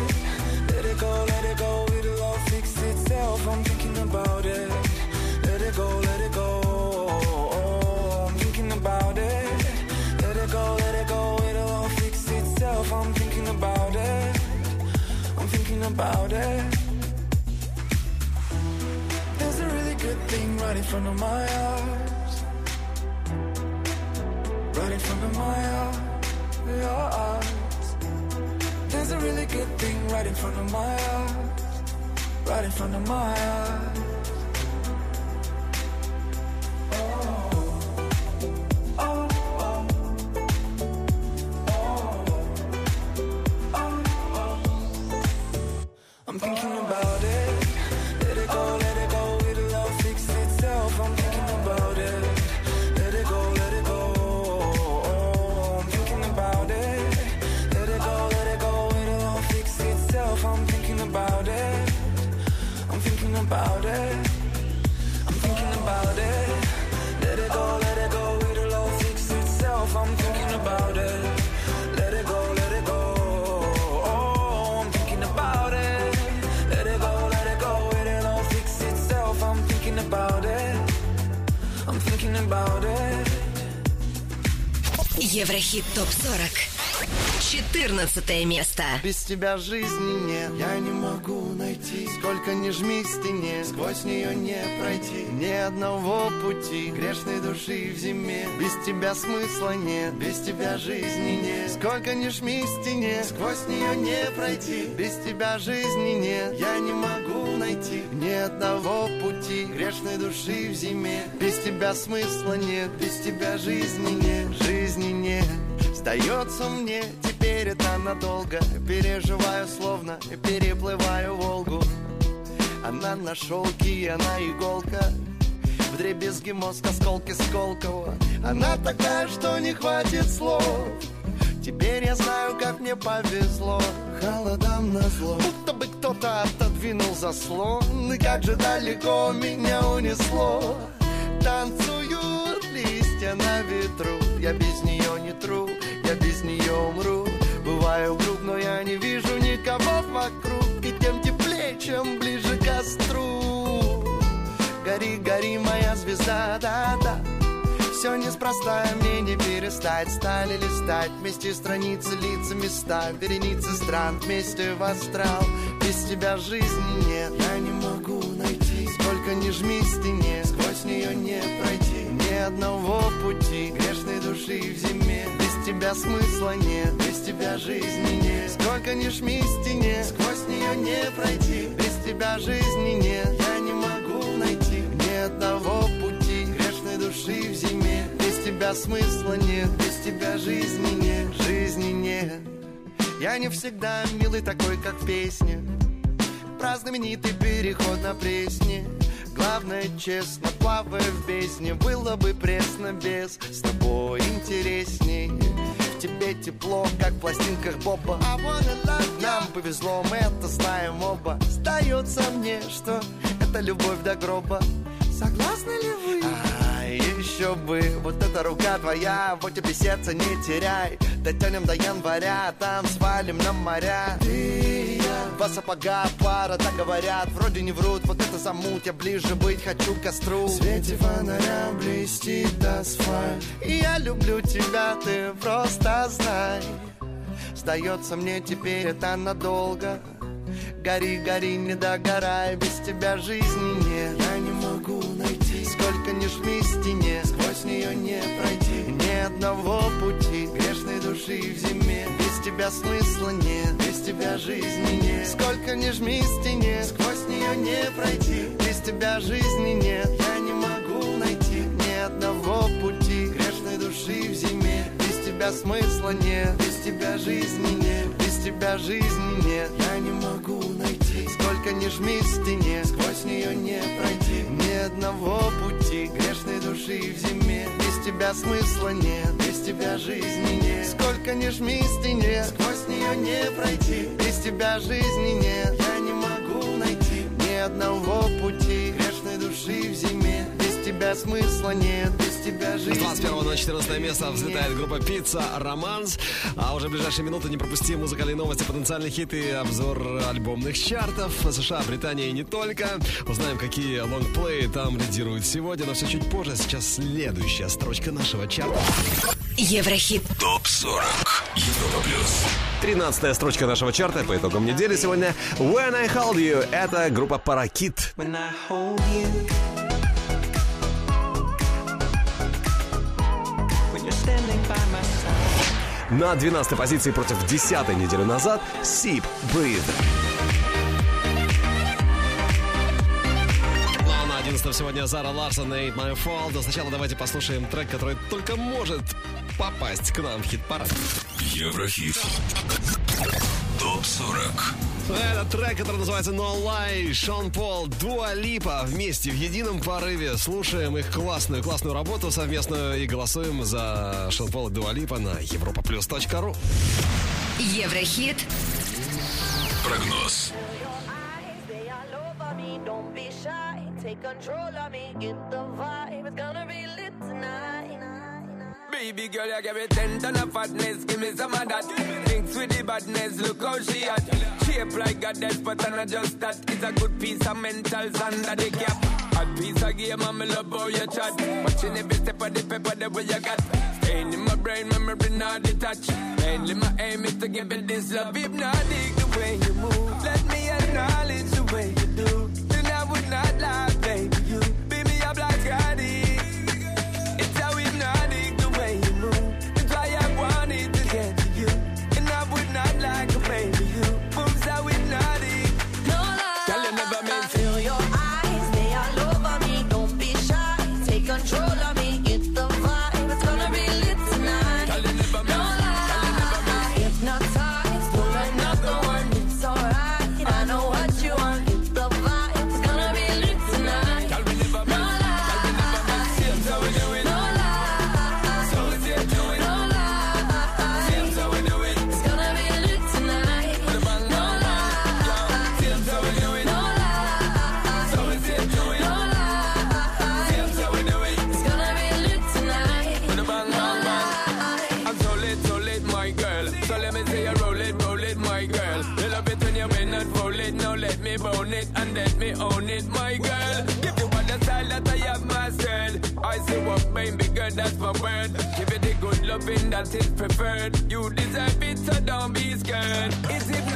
Let it go, let it go, it'll all fix itself. I'm thinking about it. Let it go, let it go. I'm thinking about it. Let it go, let it go, it'll all fix itself. I'm thinking about it. I'm thinking about it. There's a really good thing right in front of my eyes. Right in front of my eyes. Really good thing right in front of my eyes. Right in front of my eyes. 14 место. Без тебя жизни нет, я не могу найти Сколько не жми стене, сквозь нее не пройти. Ни одного пути, грешной души в зиме. Без тебя смысла нет, без тебя жизни нет. Сколько не жми стене, сквозь нее не пройти. Без тебя жизни нет, я не могу найти. Ни одного пути, грешной души в зиме. Без тебя смысла нет, без тебя жизни нет. Жизни нет. Сдается мне, теперь это надолго Переживаю, словно переплываю Волгу. Она на шелке, она иголка. В дребезги мозг, осколки Сколково. Она такая, что не хватит слов. Теперь я знаю, как мне повезло. Холодам на зло. Будто бы кто-то отодвинул заслон. И как же далеко меня унесло. Танцуют листья на ветру. Я без нее не тру, я без нее умру Бываю груб, но я не вижу никого вокруг. И тем теплее, чем ближе к костру. Гори, гори, моя звезда, да-да. Все неспроста, мне не перестать. Стали листать вместе страницы, лица, места. Вереницы стран вместе в астрал. Без тебя жизни нет, я не могу найти. Сколько не жми стене, сквозь нее не пройти. Ни одного пути, грешной души в зиме тебя смысла нет, без тебя жизни нет. Сколько ни жми стене, сквозь нее не пройти. Без тебя жизни нет, я не могу найти. Ни одного пути грешной души в зиме. Без тебя смысла нет, без тебя жизни нет, жизни нет. Я не всегда милый такой, как в песне Про знаменитый переход на пресне. Главное, честно, плавая в бездне. Было бы пресно без С тобой интересней тебе тепло, как в пластинках Боба Нам повезло, мы это знаем оба. Сдается мне, что это любовь до гроба. Согласны ли вы? Еще бы, вот эта рука твоя, вот тебе сердце не теряй. Дотянем до января, там свалим на моря. Ты и я, два сапога, пара, так говорят Вроде не врут, вот это замут, я ближе быть хочу к костру. В свете фонаря блестит асфальт. Я люблю тебя, ты просто знай. Сдается мне теперь это надолго. Гори, гори, не догорай, без тебя жизни нет. Я не могу найти, Не пройти, ни одного пути. Грешной души в зиме, без тебя смысла нет Без тебя жизни нет, сколько ни жми стене Сквозь нее не пройти, без тебя жизни нет Я не могу найти ни одного пути. Грешной души в зиме, без тебя смысла нет Без тебя жизни нет, без тебя жизни нет. Я не могу найти, сколько ни жми стене Сквозь нее не пройти, ни одного пути. Грешной души в зиме, тебя смысла нет. Без тебя жизни нет, сколько ни жми стене Сквозь нее не пройти, без тебя жизни нет. Я не могу найти ни одного пути Грешной души в зиме, без тебя смысла нет. Без тебя С жизни 21 на нет. 14 место взлетает группа Пицца Романс. А уже в ближайшие минуты не пропусти музыкальные новости, потенциальные хиты, обзор альбомных чартов США, Британия и не только. Узнаем, какие лонгплеи там лидируют сегодня, но все чуть позже. Сейчас следующая строчка нашего чарта. Еврохит. ТОП-40. Европа плюс. 13 строчка нашего чарта по итогам недели сегодня. When I Hold You. Это группа Паракит. When I hold you. На 12 позиции против 10 неделю назад Sip Breathe. Ну а на 11 сегодня Зара Ларсон и Ain't My Fault. Но сначала давайте послушаем трек, который только может попасть к нам в хит-парад. Еврохит. ТОП-40. Это трек, который называется No Lie, Шон Пол, Дуа Липа вместе в едином порыве. Слушаем их классную, классную работу совместную и голосуем за Шон Пол и Дуа Липа на europaplus.ru. Еврохит. Прогноз. Take control of me, get the vibe. Baby girl, you give me ten ton of fatness, give me some of that. Thinks with the badness, look how she hot. Shape like a death, but I'm not just that. It's a good piece of mentals under the cap. A piece of game, I'm love how you chat. Watching every step of the paper, the way you got. Staying in my brain, memory not detached. Mainly my aim is to give it this love. Hypnotic the way you move. Let me acknowledge the way you do. Loving that is preferred. You deserve it, so don't be scared. It's hypnotic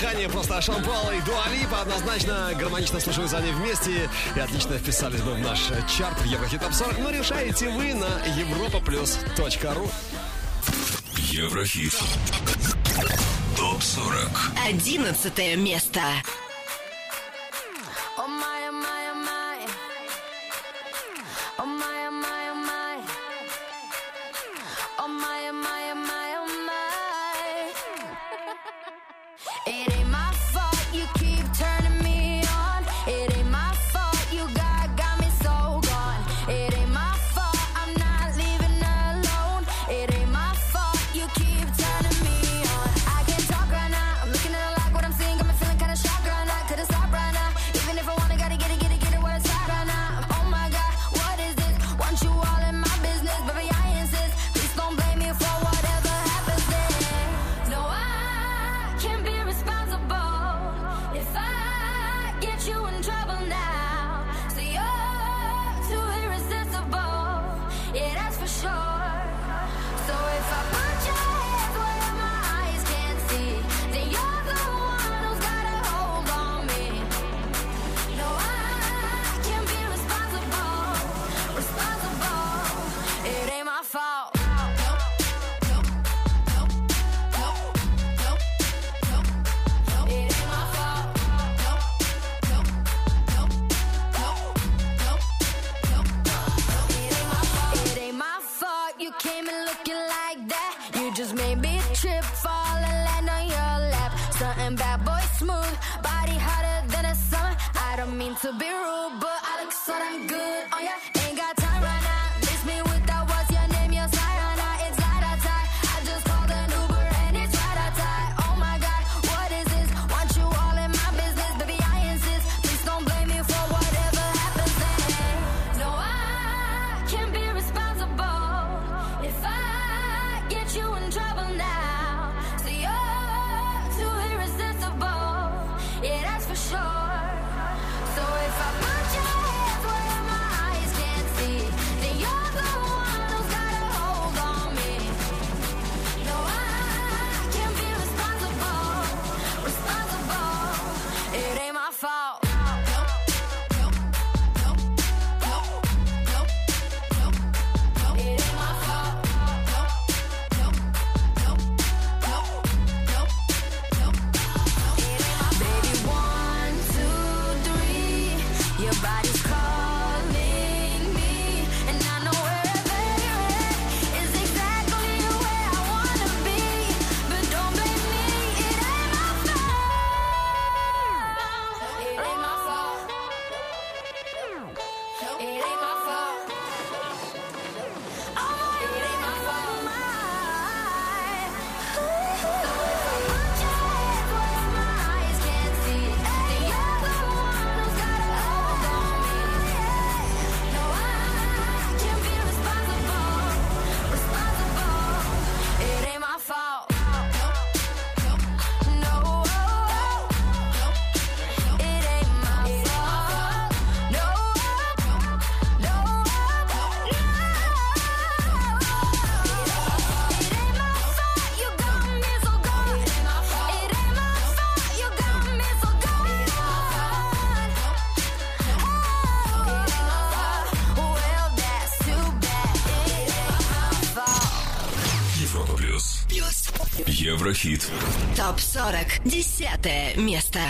дыхание просто Шон Пол и Дуа Липа однозначно гармонично слушаются они вместе и отлично вписались бы в наш чарт в Еврохит Топ 40, но решаете вы на европаплюс.ру Еврохит. Топ 40. 11 место. хит. Топ 40. Десятое место.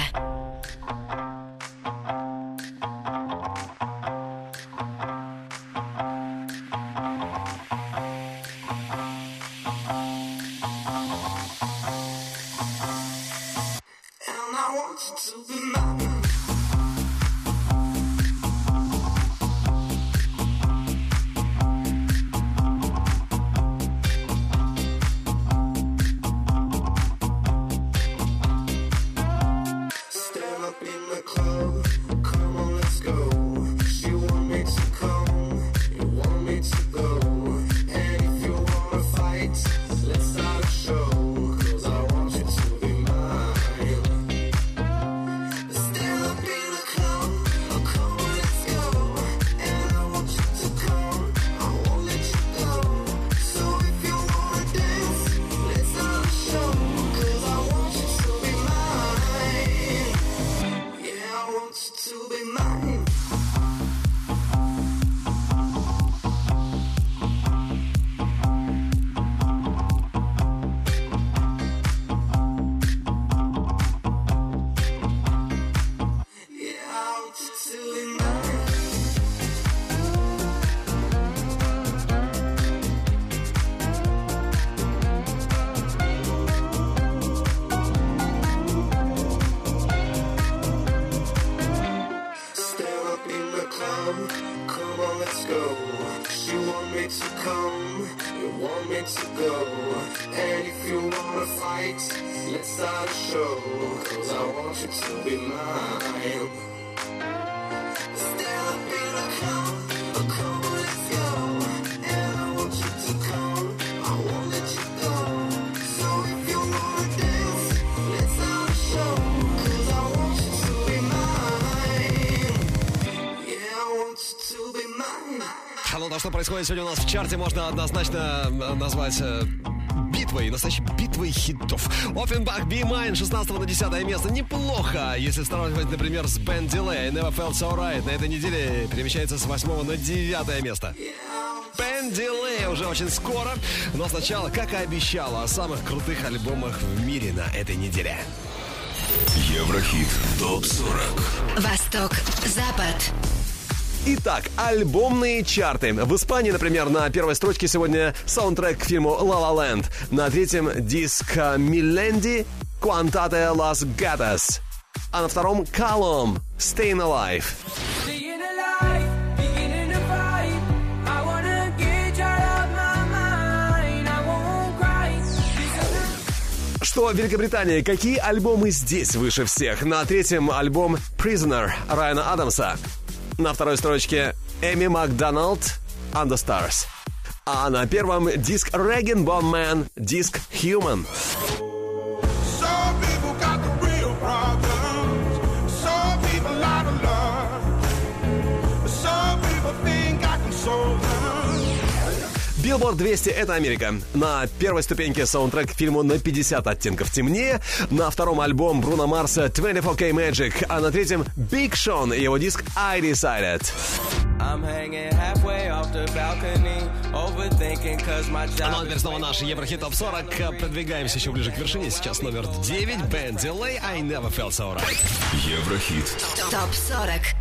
Что происходит сегодня у нас в чарте, можно однозначно э, назвать э, битвой, настоящей битвой хитов. Offenbach Be Mine 16 на 10 место. Неплохо, если сравнивать, например, с Ben Delay Never Felt So Right. На этой неделе перемещается с 8 на 9 место. Ben Delay уже очень скоро, но сначала, как и обещала, о самых крутых альбомах в мире на этой неделе. Еврохит ТОП-40 Восток, Запад. Итак, альбомные чарты. В Испании, например, на первой строчке сегодня саундтрек к фильму «La La Land». На третьем диск «Миленди» «Quantate Las Gatas». А на втором «Column» «Staying Alive». Что в Великобритании? Какие альбомы здесь выше всех? На третьем альбом «Prisoner» Райана Адамса. *laughs* На второй строчке Эми Макдоналд «Under Stars». А на первом диск Регин Бонмен, диск «Human». Билборд 200 — это Америка. На первой ступеньке саундтрек к фильму «На 50 оттенков темнее». На втором альбом Бруно Марса 24K Magic. А на третьем Биг Шон и его диск I Decided. I'm hanging halfway off the balcony, overthinking cause my job Ну а теперь снова наш Еврохит Топ 40. Продвигаемся еще ближе к вершине. Сейчас номер 9. Ben Delay I Never Felt So Right. Еврохит ТОП 40.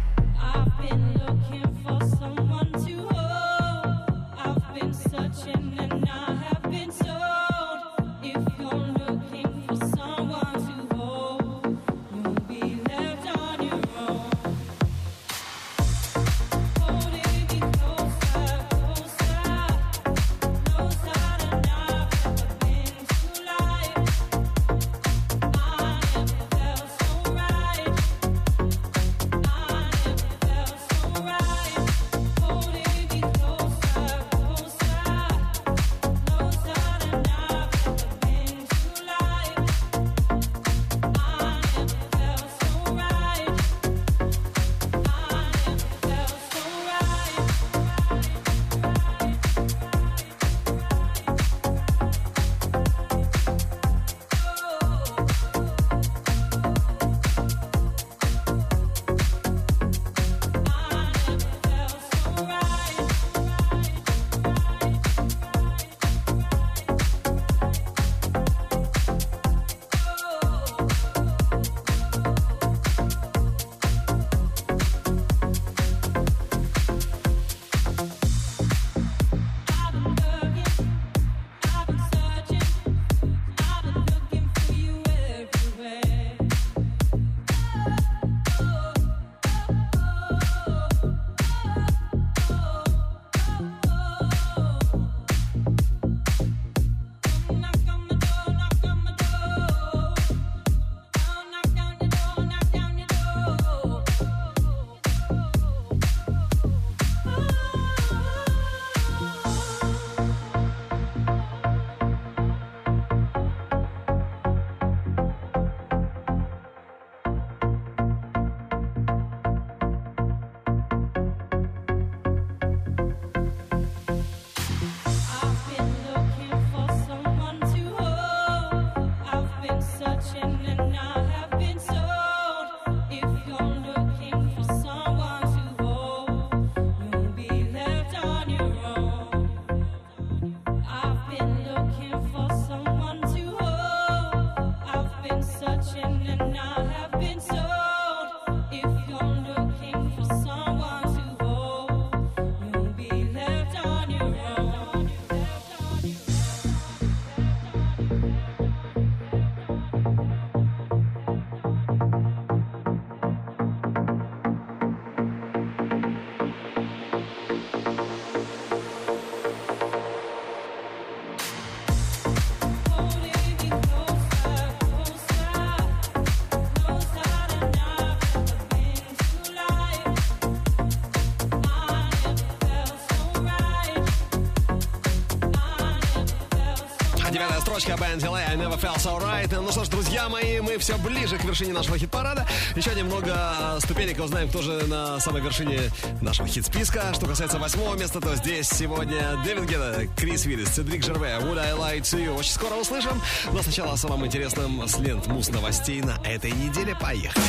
Строчка Ben Delay I never felt so right. Ну что ж, друзья мои, мы все ближе к вершине нашего хит-парада. Еще немного ступенек узнаем, кто же на самой вершине нашего хит-списка. Что касается восьмого места, то здесь сегодня Дэвид Гетта, Крис Виллис, Цедрик Жерве, Would I Lie to You. Очень скоро услышим. Но сначала о самом интересном с лент муз новостей на этой неделе. Поехали.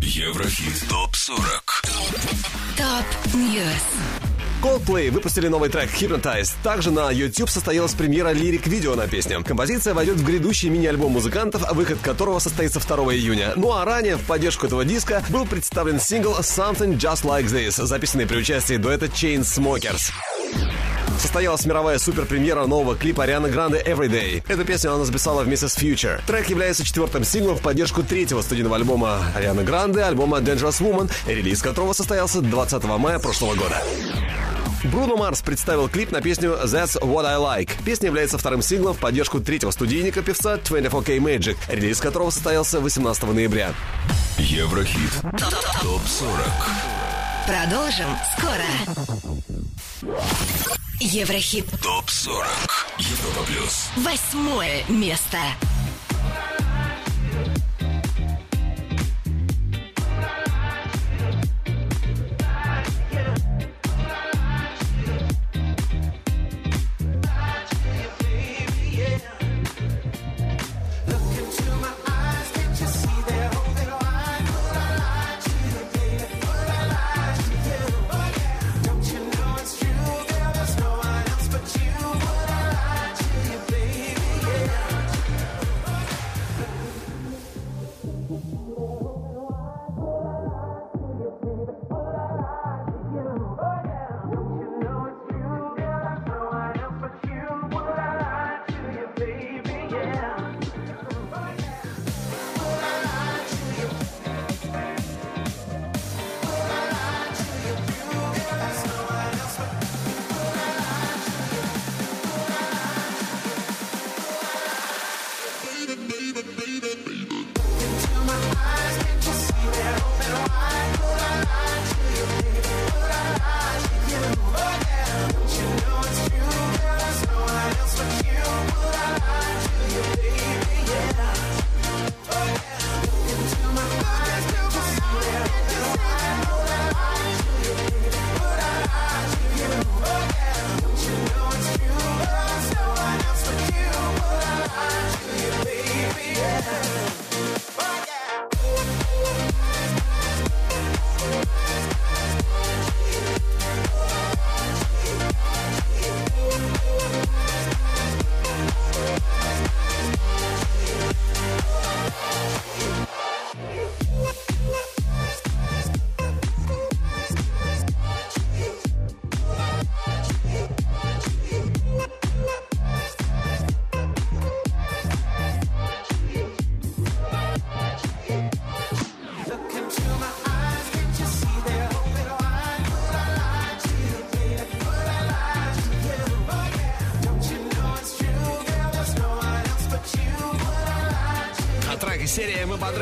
Еврохит ТОП-40 Top News. Coldplay выпустили новый трек Hypnotize. Также на YouTube состоялась премьера лирик-видео на песню. Композиция войдет в грядущий мини-альбом музыкантов, выход которого состоится 2 июня. Ну а ранее в поддержку этого диска был представлен сингл Something Just Like This, записанный при участии дуэта Chainsmokers. Состоялась мировая суперпремьера нового клипа Арианы Гранде Everyday. Эту песню она записала вместе с Future. Трек является четвертым синглом в поддержку третьего студийного альбома Арианы Гранде, альбома Dangerous Woman, релиз которого состоялся 20 мая прошлого года. Бруно Марс представил клип на песню That's What I Like. Песня является вторым синглом в поддержку третьего студийника певца 24K Magic, релиз которого состоялся 18 ноября. Еврохит ТОП-40 Продолжим скоро. Еврохит ТОП-40 Европа Плюс восьмое место.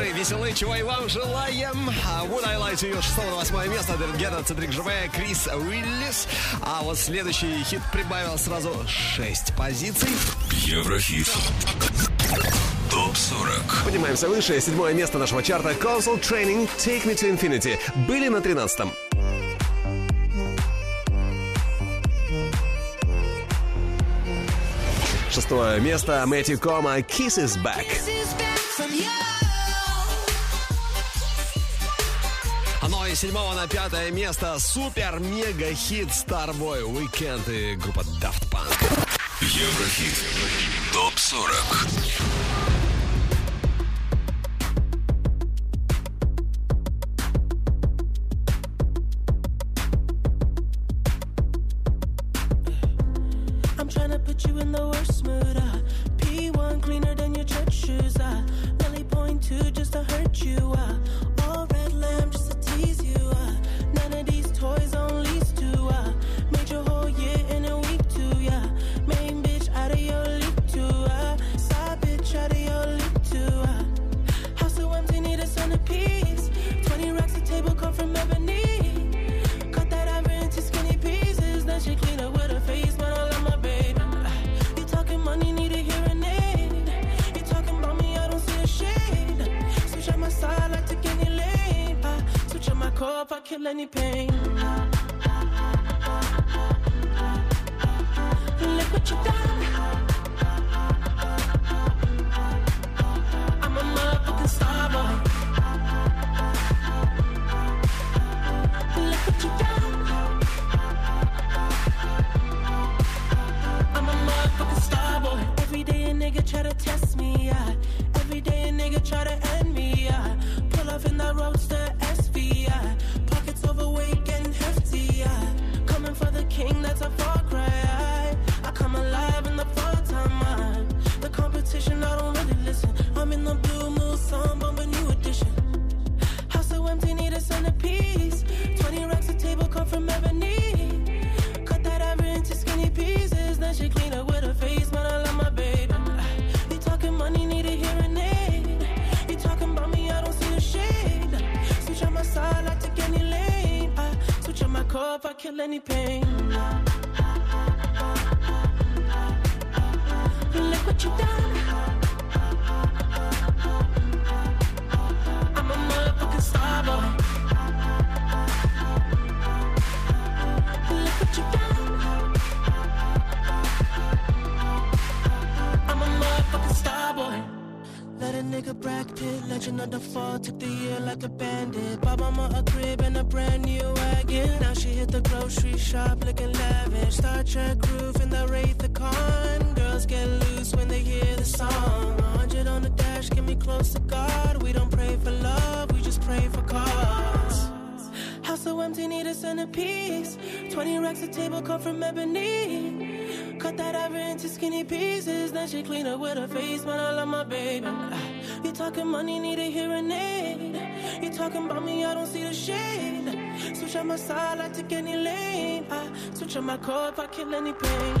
Серии «Мы бодры, веселы», чего и вам желаем. А Would I Lie to You, 6 на 8 место, Гетта, Цедрик Живе, Крис Уиллис. А вот следующий хит прибавил сразу 6 позиций. Еврохит ТОП-40 Поднимаемся выше. Седьмое место нашего чарта Console Training Take Me to Infinity. Были на 13-м. Шестое место Мэтью Кома Kiss is Back. Ну и седьмого на пятое место супер-мега-хит Starboy Weekend и группа Daft Punk. Еврохит ТОП-40 I'm tryna put you in the worst mood. Uh. P1 cleaner than your church shoes. Uh. Really point two just to hurt you. Uh. All red lamb just to please you. are. kill any pain. Look what you done. I'm a motherfucking star boy. Look what you done. I'm a motherfucking star boy. Every day a nigga try to test me, yeah. Every day a nigga try to end me, yeah. Pull off in that road. my car if I kill any pain.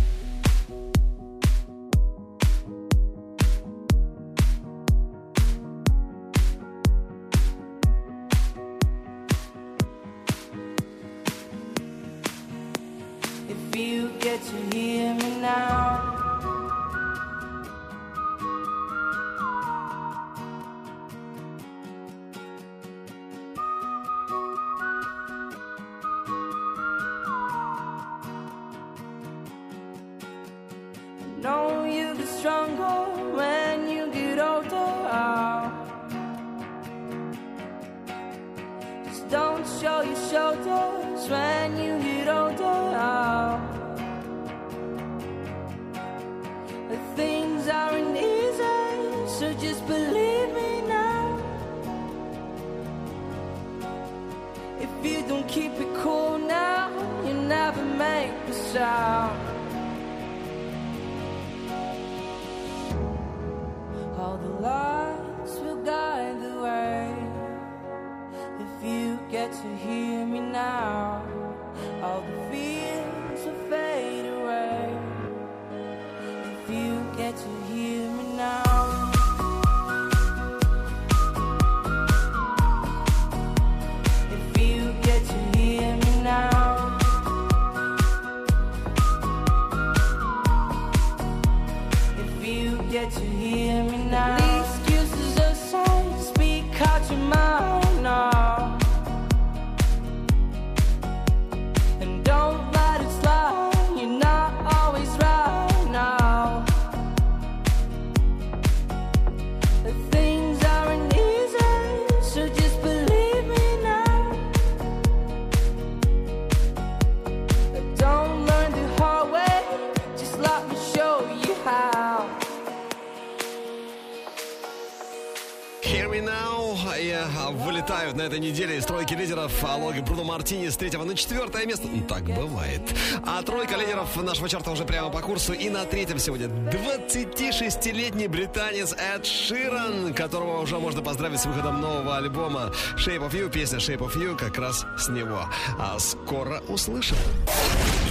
Этой неделе из тройки лидеров Алоги Бруно Мартини с третьего на четвертое место. Ну, так бывает. А тройка лидеров нашего чарта уже прямо по курсу. И на третьем сегодня 26-летний британец Эд Ширан, которого уже можно поздравить с выходом нового альбома Shape of You. Песня Shape of You как раз с него. А скоро услышим.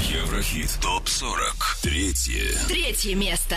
Еврохит ТОП-40. Третье. Третье место.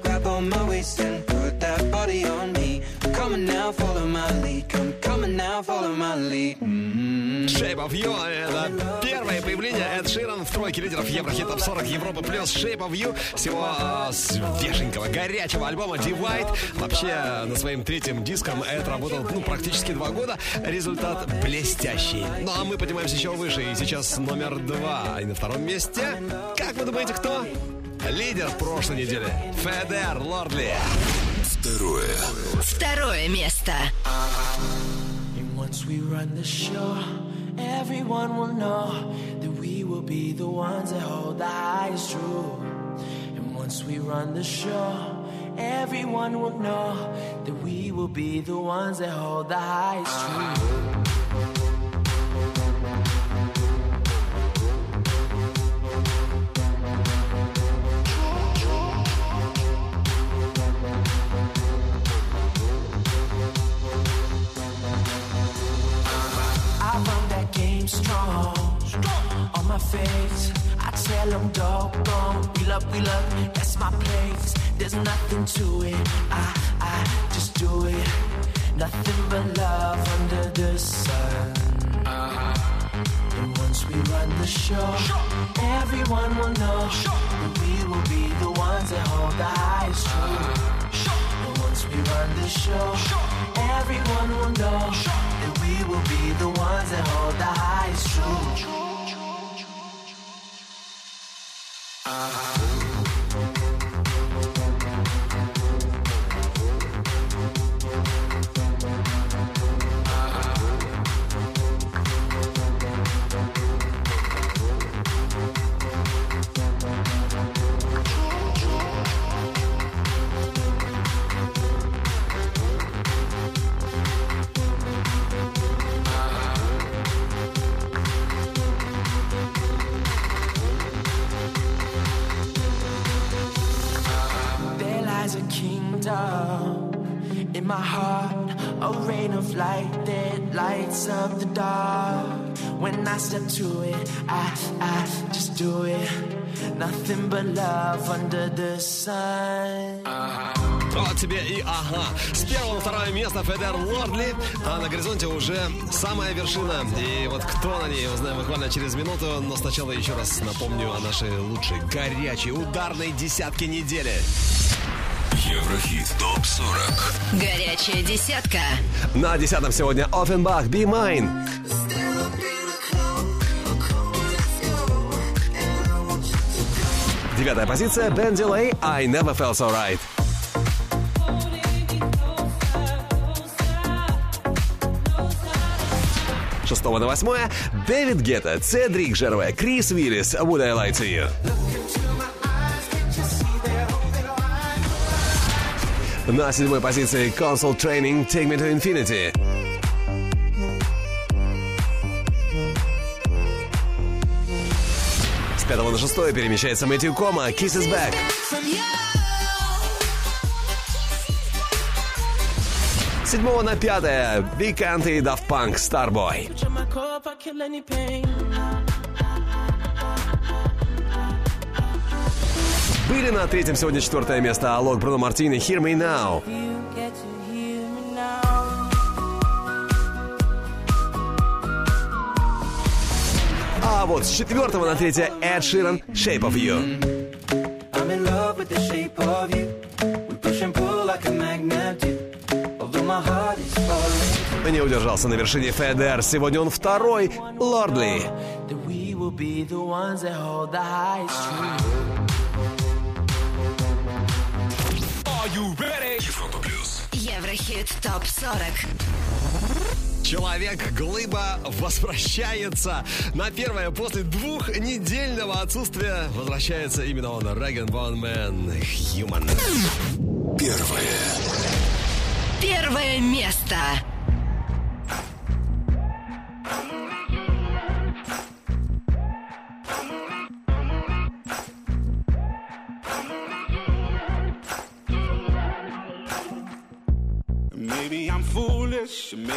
On my waist and put that body on me. Come on now, follow my lead. Come, on now, follow my lead. Shape of You. Это первое появление Эд Ширан в тройке лидеров Еврохит Топ 40 Европы плюс Shape of You с его э, свеженького, горячего альбома Divide. Вообще, на своим третьим диском Эд работал ну, практически два года. Результат блестящий. Ну а мы поднимаемся еще выше. И сейчас номер два. И на втором месте, как вы думаете, кто? Лидер прошлой недели. Федер Лордли. Второе. Второе место. And once we run the show, everyone will know that we will be the ones that hold the highest truth. And once we run the show, everyone will know that we will be the ones that hold the highest truth. Strong. On my face, I tell them dog gone. Wheel up, wheel up, that's my place. There's nothing to it. I, I just do it. Nothing but love under the sun. Uh-huh. And once we run the show, everyone will know that we will be the ones that hold the highest truth. Once we run the show, everyone will know that we will be the ones that hold the highest truth. There under the sun. Вот тебе и ага. С первого на второе место Федер Лордли, а на горизонте уже самая вершина. И вот кто на ней, узнаем буквально через минуту. Но сначала еще раз напомню о нашей лучшей горячей ударной десятке недели. Еврохит ТОП-40 Горячая десятка. На десятом сегодня Offenbach Be Mine. Девятая позиция Бен Дилей I Never Felt So Right. Шестого на восьмое Дэвид Гетта, Цедрик Жерве, Крис Виллис Would I Lie To You. На седьмой позиции Console Training Take Me To Infinity. Пятого на шестое перемещается Мэтью Кома Kiss Is Back. Седьмого на пятое Anti и Daft Punk Starboy. Были на третьем сегодня четвертое место Алок Бруно Мартини Hear Me Now. А вот с четвертого на третье Эд Ширан Shape of You. I'm in love with the shape of you. We push and pull like a magnet do. Although my heart is falling. Не удержался на вершине ФДР. Сегодня он второй Лордли. The highest truth. Европа Плюс Еврохит ТОП-40. Человек-глыба возвращается на первое после двухнедельного отсутствия. Возвращается именно он, Реган Бон Мэн Human. Первое Первое место.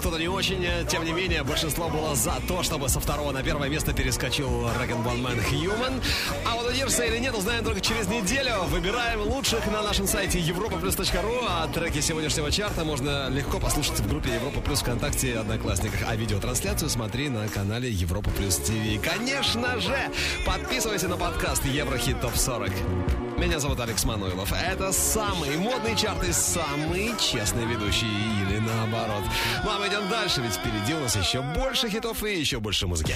Кто-то не очень. Тем не менее, большинство было за то, чтобы со второго на первое место перескочил Rag'n'Bone Man Human. А вот удержится или нет, узнаем только через неделю. Выбираем лучших на нашем сайте europaplus.ru. А треки сегодняшнего чарта можно легко послушать в группе Европа Плюс ВКонтакте и Одноклассниках. А видеотрансляцию смотри на канале Европа Плюс ТВ. Конечно же, подписывайся на подкаст Еврохит ТОП 40. Меня зовут Алекс Мануилов. Это самый модный чарт и самый честный ведущий, или наоборот. Ну а мы идем дальше, ведь впереди у нас еще больше хитов и еще больше музыки.